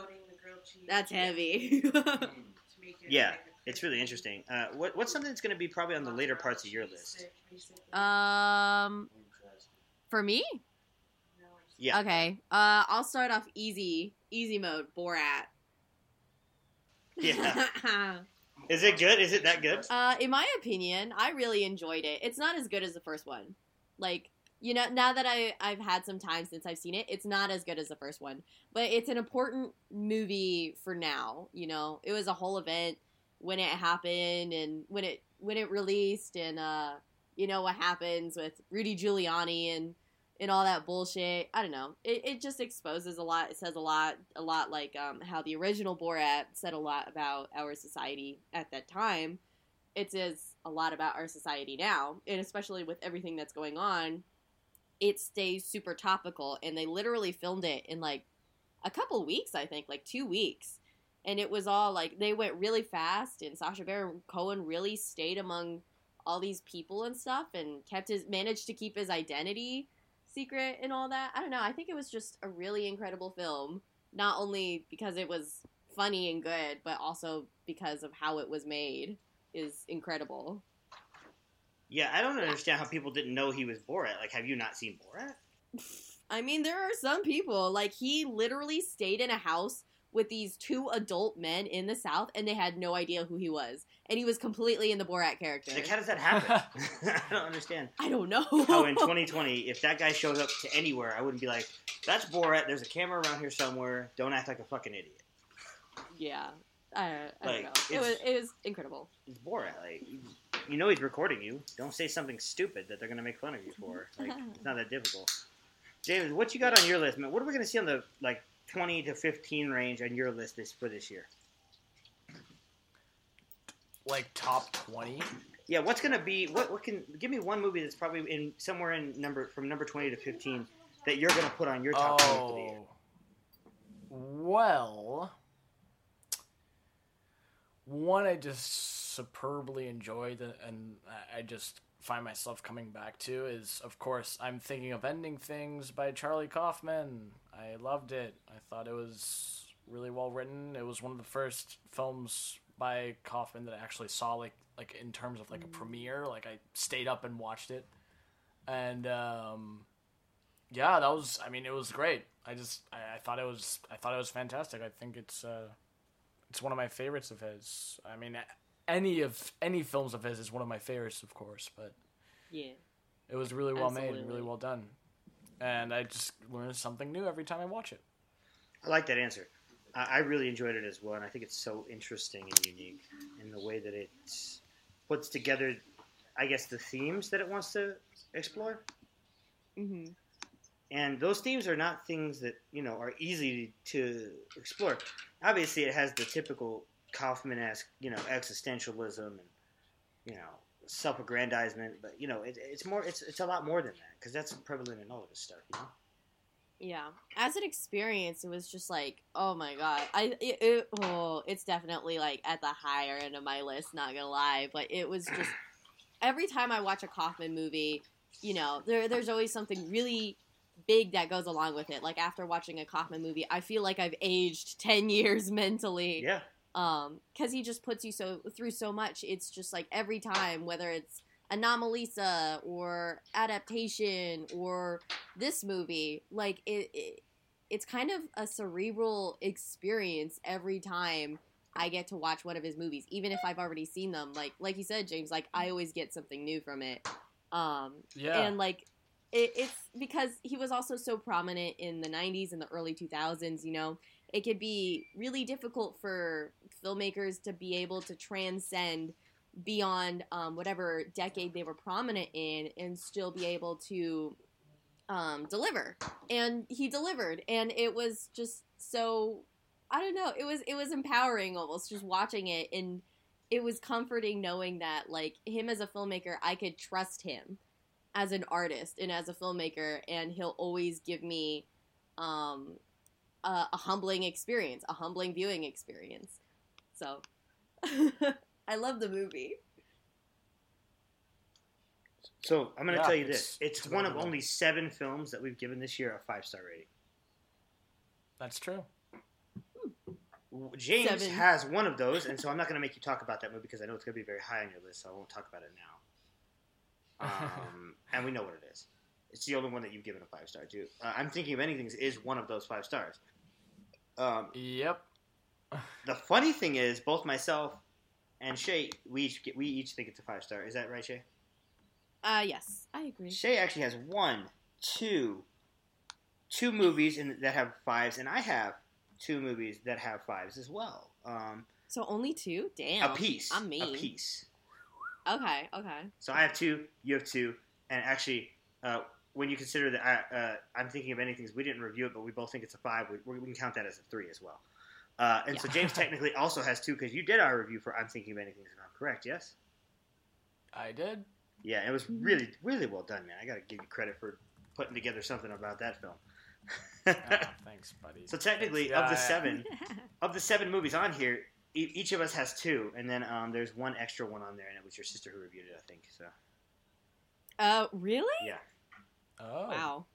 that's heavy. Yeah, It's really interesting. Uh, what, what's something that's going to be probably on the later parts of your list? um, for me, Yeah. okay. Uh, I'll start off easy, easy mode. Borat. Yeah. Is it good? Is it that good? Uh, in my opinion, I really enjoyed it. It's not as good as the first one. Like, you know, now that I I've had some time since I've seen it, it's not as good as the first one. But it's an important movie for now. You know, it was a whole event when it happened and when it when it released, and uh, you know what happens with Rudy Giuliani and and all that bullshit. I don't know. It, it just exposes a lot. It says a lot, a lot like um, how the original Borat said a lot about our society at that time. It says a lot about our society now, and especially with everything that's going on, it stays super topical. And they literally filmed it in like a couple weeks, I think, like two weeks. And it was all like they went really fast, and Sacha Baron Cohen really stayed among all these people and stuff, and kept his managed to keep his identity secret and all that. I don't know. I think it was just a really incredible film, not only because it was funny and good, but also because of how it was made is incredible. Yeah, I don't understand how people didn't know he was Borat. Like, have you not seen Borat? I mean, there are some people like he literally stayed in a house with these two adult men in the South, and they had no idea who he was, and he was completely in the Borat character. Like, how does that happen? I don't understand. I don't know. How in 2020, if that guy shows up to anywhere, I wouldn't be like, "That's Borat. There's a camera around here somewhere. Don't act like a fucking idiot." yeah, I, I Like, don't know. It was it's- it was incredible. It's Borat. Like, you know he's recording you. Don't say something stupid that they're gonna make fun of you for. Like, it's not that difficult. James, what you got on your list, man? What are we gonna see on the like 20 to 15 range on your list this for this year? Like top twenty. Yeah, what's gonna be? What what can give me one movie that's probably in somewhere in number from number 20 to 15 that you're gonna put on your top 20 for the year? Oh, well, one I just superbly enjoyed and- I just find myself coming back to is, of course, I'm thinking of Ending Things by Charlie Kaufman. I loved it. I thought it was really well written. It was one of the first films by Kaufman that I actually saw, like like in terms of like a premiere. Like I stayed up and watched it, and um, yeah, that was. I mean, it was great. I just I, I thought it was I thought it was fantastic. I think it's uh, it's one of my favorites of his. I mean, any of any films of his is one of my favorites, of course, but Yeah. it was really well made and really well done. And I just learn something new every time I watch it. I like that answer. I, I really enjoyed it as well, and I think it's so interesting and unique in the way that it puts together, I guess, the themes that it wants to explore. hmm And those themes are not things that you know are easy to explore. Obviously, it has the typical Kaufman-esque, you know, existentialism and you know self-aggrandizement, but you know, it, it's more, it's it's a lot more than that because that's prevalent in all of his stuff. You know? Yeah, as an experience, it was just like, oh my god, I it, it, oh, it's definitely like at the higher end of my list. Not gonna lie, but it was just every time I watch a Kaufman movie, you know, there there's always something really big that goes along with it. Like after watching a Kaufman movie, I feel like I've aged ten years mentally. Yeah, um because he just puts you so through so much it's just like every time whether it's anomalisa or adaptation or this movie like it, it it's kind of a cerebral experience every time i get to watch one of his movies even if i've already seen them. Like like you said james like i always get something new from it. Um Yeah. and like it, it's because he was also so prominent in the 90s and the early 2000s you know? It could be really difficult for filmmakers to be able to transcend beyond um, whatever decade they were prominent in and still be able to um, deliver. And he delivered. And it was just so i don't know it was it was empowering almost just watching it. And it was comforting knowing that like him as a filmmaker i could trust him as an artist and as a filmmaker and he'll always give me um, a, a humbling experience a humbling viewing experience. So i love the movie So I'm going to Yeah, tell you it's- this: it's it's one of wonderful. only seven films that we've given this year a five star rating. That's true. James Seven. has one of those, and so I'm not going to make you talk about that movie because I know it's going to be very high on your list, so I won't talk about it now. Um, and we know what it is. It's the only one that you've given a five star to. Uh, I'm thinking of Ending Things is one of those five stars. Um, Yep. the funny thing is, both myself and Shay, we each get, we each think it's a five star. Is that right, Shay? uh yes i agree Shay actually has one, two, two movies in, that have fives, and I have two movies that have fives as well. Um, so only two damn a piece, i'm mean a piece. okay okay So I have two, you have two, and actually, uh, when you consider that I, uh, I'm thinking of Ending Things, we didn't review it, but we both think it's a five. We, we can count that as a three as well. Uh, and so James technically also has two because you did our review for I'm thinking of Ending Things. If I'm correct, yes. I did. Yeah, it was Mhm. really, really well done, man. I got to give you credit for putting together something about that film. Ah, thanks, buddy. so technically, Thanks. of the Yeah, seven, of the seven movies on here, e- each of us has two, and then um, there's one extra one on there, and it was your sister who reviewed it, I think. So uh really yeah, Oh. wow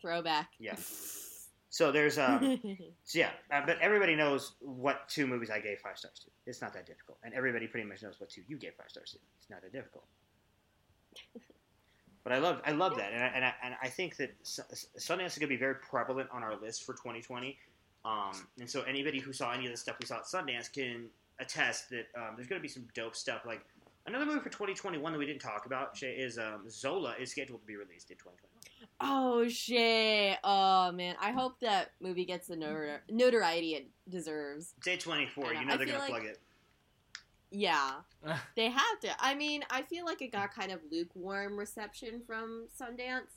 throwback yeah. So there's um, so yeah, uh, but everybody knows what two movies I gave five stars to. It's not that difficult, and everybody pretty much knows what two you gave five stars to. It's not that difficult. But I love I love that, and I, and I, and I think that Sundance is going to be very prevalent on our list for 2020. Um, and so anybody who saw any of the stuff we saw at Sundance can attest that um, there's going to be some dope stuff. Like another movie for 2021 that we didn't talk about Shay, is um, Zola is scheduled to be released in 2021. Oh shit oh man i hope that movie gets the notor- notoriety it deserves It's A24. You know I they're going to like- plug it. yeah They have to. I mean, I feel like it got kind of lukewarm reception from Sundance.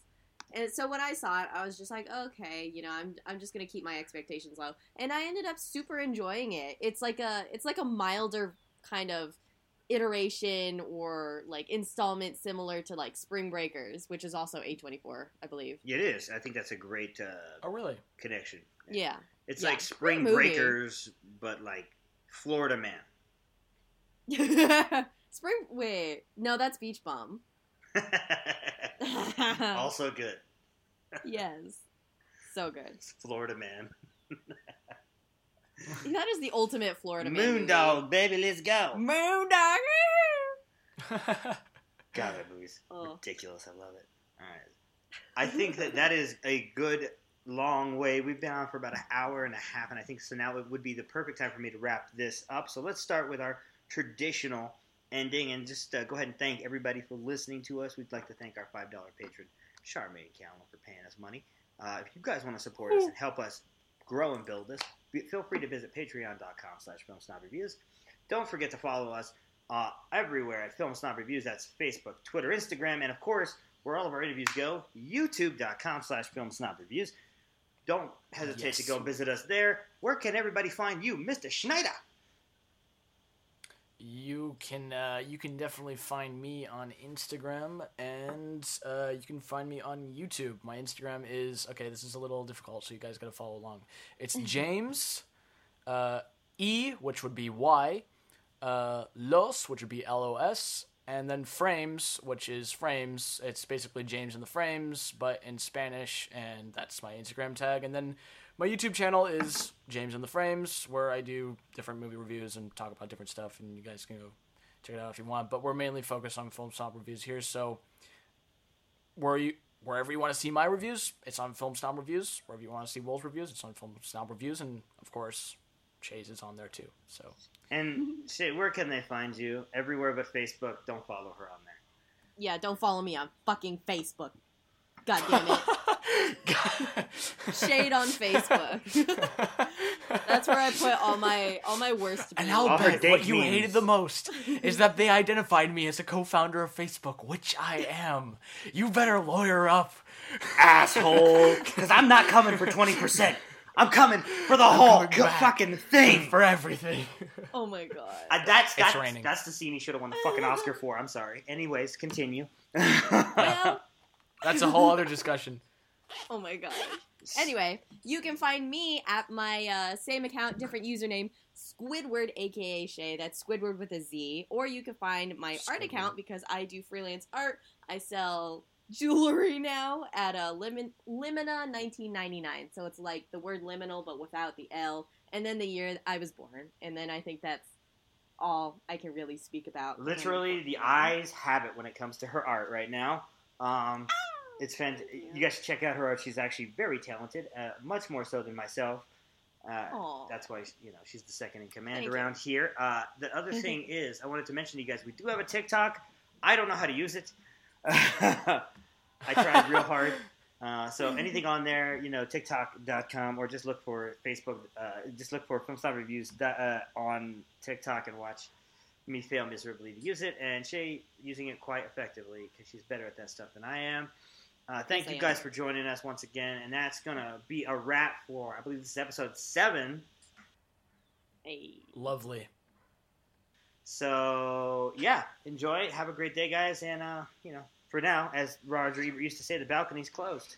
And so when I saw it, I was just like, okay, you know, I'm I'm just gonna keep my expectations low. And I ended up super enjoying it. It's like a it's like a milder kind of iteration or like installment similar to like Spring Breakers, which is also A24, I believe. Yeah, it is. I think that's a great uh, Oh, really? connection. Yeah. It's Yeah, like great Spring movie. Breakers, but like Florida Man. Spring wait, no, that's Beach Bum. also good. yes. So good. It's Florida Man. That is the ultimate Florida man movie. Moondog, baby, let's go. Moondog. God, that movie's Oh. ridiculous. I love it. All right. I think that that is a good long way. We've been on for about an hour and a half, and I think so now it would be the perfect time for me to wrap this up. So let's start with our traditional ending and just uh, go ahead and thank everybody for listening to us. We'd like to thank our $5 patron, Charmaine Callan, for paying us money. Uh, if you guys want to support us and help us grow and build this, feel free to visit patreon.com slash filmsnobreviews. Don't forget to follow us uh, everywhere at Film Snob Reviews. That's Facebook, Twitter, Instagram, and of course, where all of our interviews go, youtube.com slash film snob reviews. Don't hesitate to go visit us there. Where can everybody find you, Mr. Schneider? You can uh, you can definitely find me on Instagram and uh, you can find me on YouTube. My Instagram is okay. This is a little difficult, so you guys got to follow along. It's James uh, E, which would be Y, uh, Los, which would be L O S, and then Frames, which is frames. It's basically James in the frames, but in Spanish, and that's my Instagram tag. And then my YouTube channel is James in the Frames, where I do different movie reviews and talk about different stuff, and you guys can go check it out if you want. But we're mainly focused on film snob reviews here, so where you wherever you want to see my reviews, it's on Film Snob Reviews. Wherever you want to see Will's reviews, it's on Film Snob Reviews, and of course, Chase is on there too. So And shit, where can they find you? Everywhere but Facebook. Don't follow her on there. Yeah, don't follow me on fucking Facebook. God damn it. Shade on Facebook. That's where I put all my all my worst. And views. I'll All bet what you memes. hated the most is that they identified me as a co-founder of Facebook, which I am. You better lawyer up. Asshole. Because I'm not coming for 20%. I'm coming for the whole coming back. fucking thing. for everything. Oh my god. Uh, that's that's, raining. that's the scene he should have won the fucking Oscar for. I'm sorry. Anyways, continue. well, That's a whole other discussion. oh my god. Anyway, you can find me at my uh, same account, different username, Squidward, aka Shay. That's Squidward with a Z. Or you can find my art account because I do freelance art. I sell jewelry now at a Limin- Limina 1999. So it's like the word liminal but without the L. And then the year I was born. And then I think that's all I can really speak about. Literally, the eyes have it when it comes to her art right now. Um, it's fant- You guys should check out her art. She's actually very talented, uh, much more so than myself. Uh, that's why you know she's the second in command Thank you. around here. Uh, the other thing is, I wanted to mention to you guys, we do have a TikTok. I don't know how to use it. I tried real hard. Uh, so anything on there, you know, TikTok.com or just look for Facebook. Uh, just look for Film Style Reviews uh, on TikTok and watch me fail miserably to use it, and Shay using it quite effectively because she's better at that stuff than I am. Uh, thank Yes, you am. guys for joining us once again, and that's gonna be a wrap for I believe this is episode seven. Hey. Lovely. So yeah, enjoy. Have a great day, guys, and uh, you know, for now, as Roger Ebert used to say, the balcony's closed.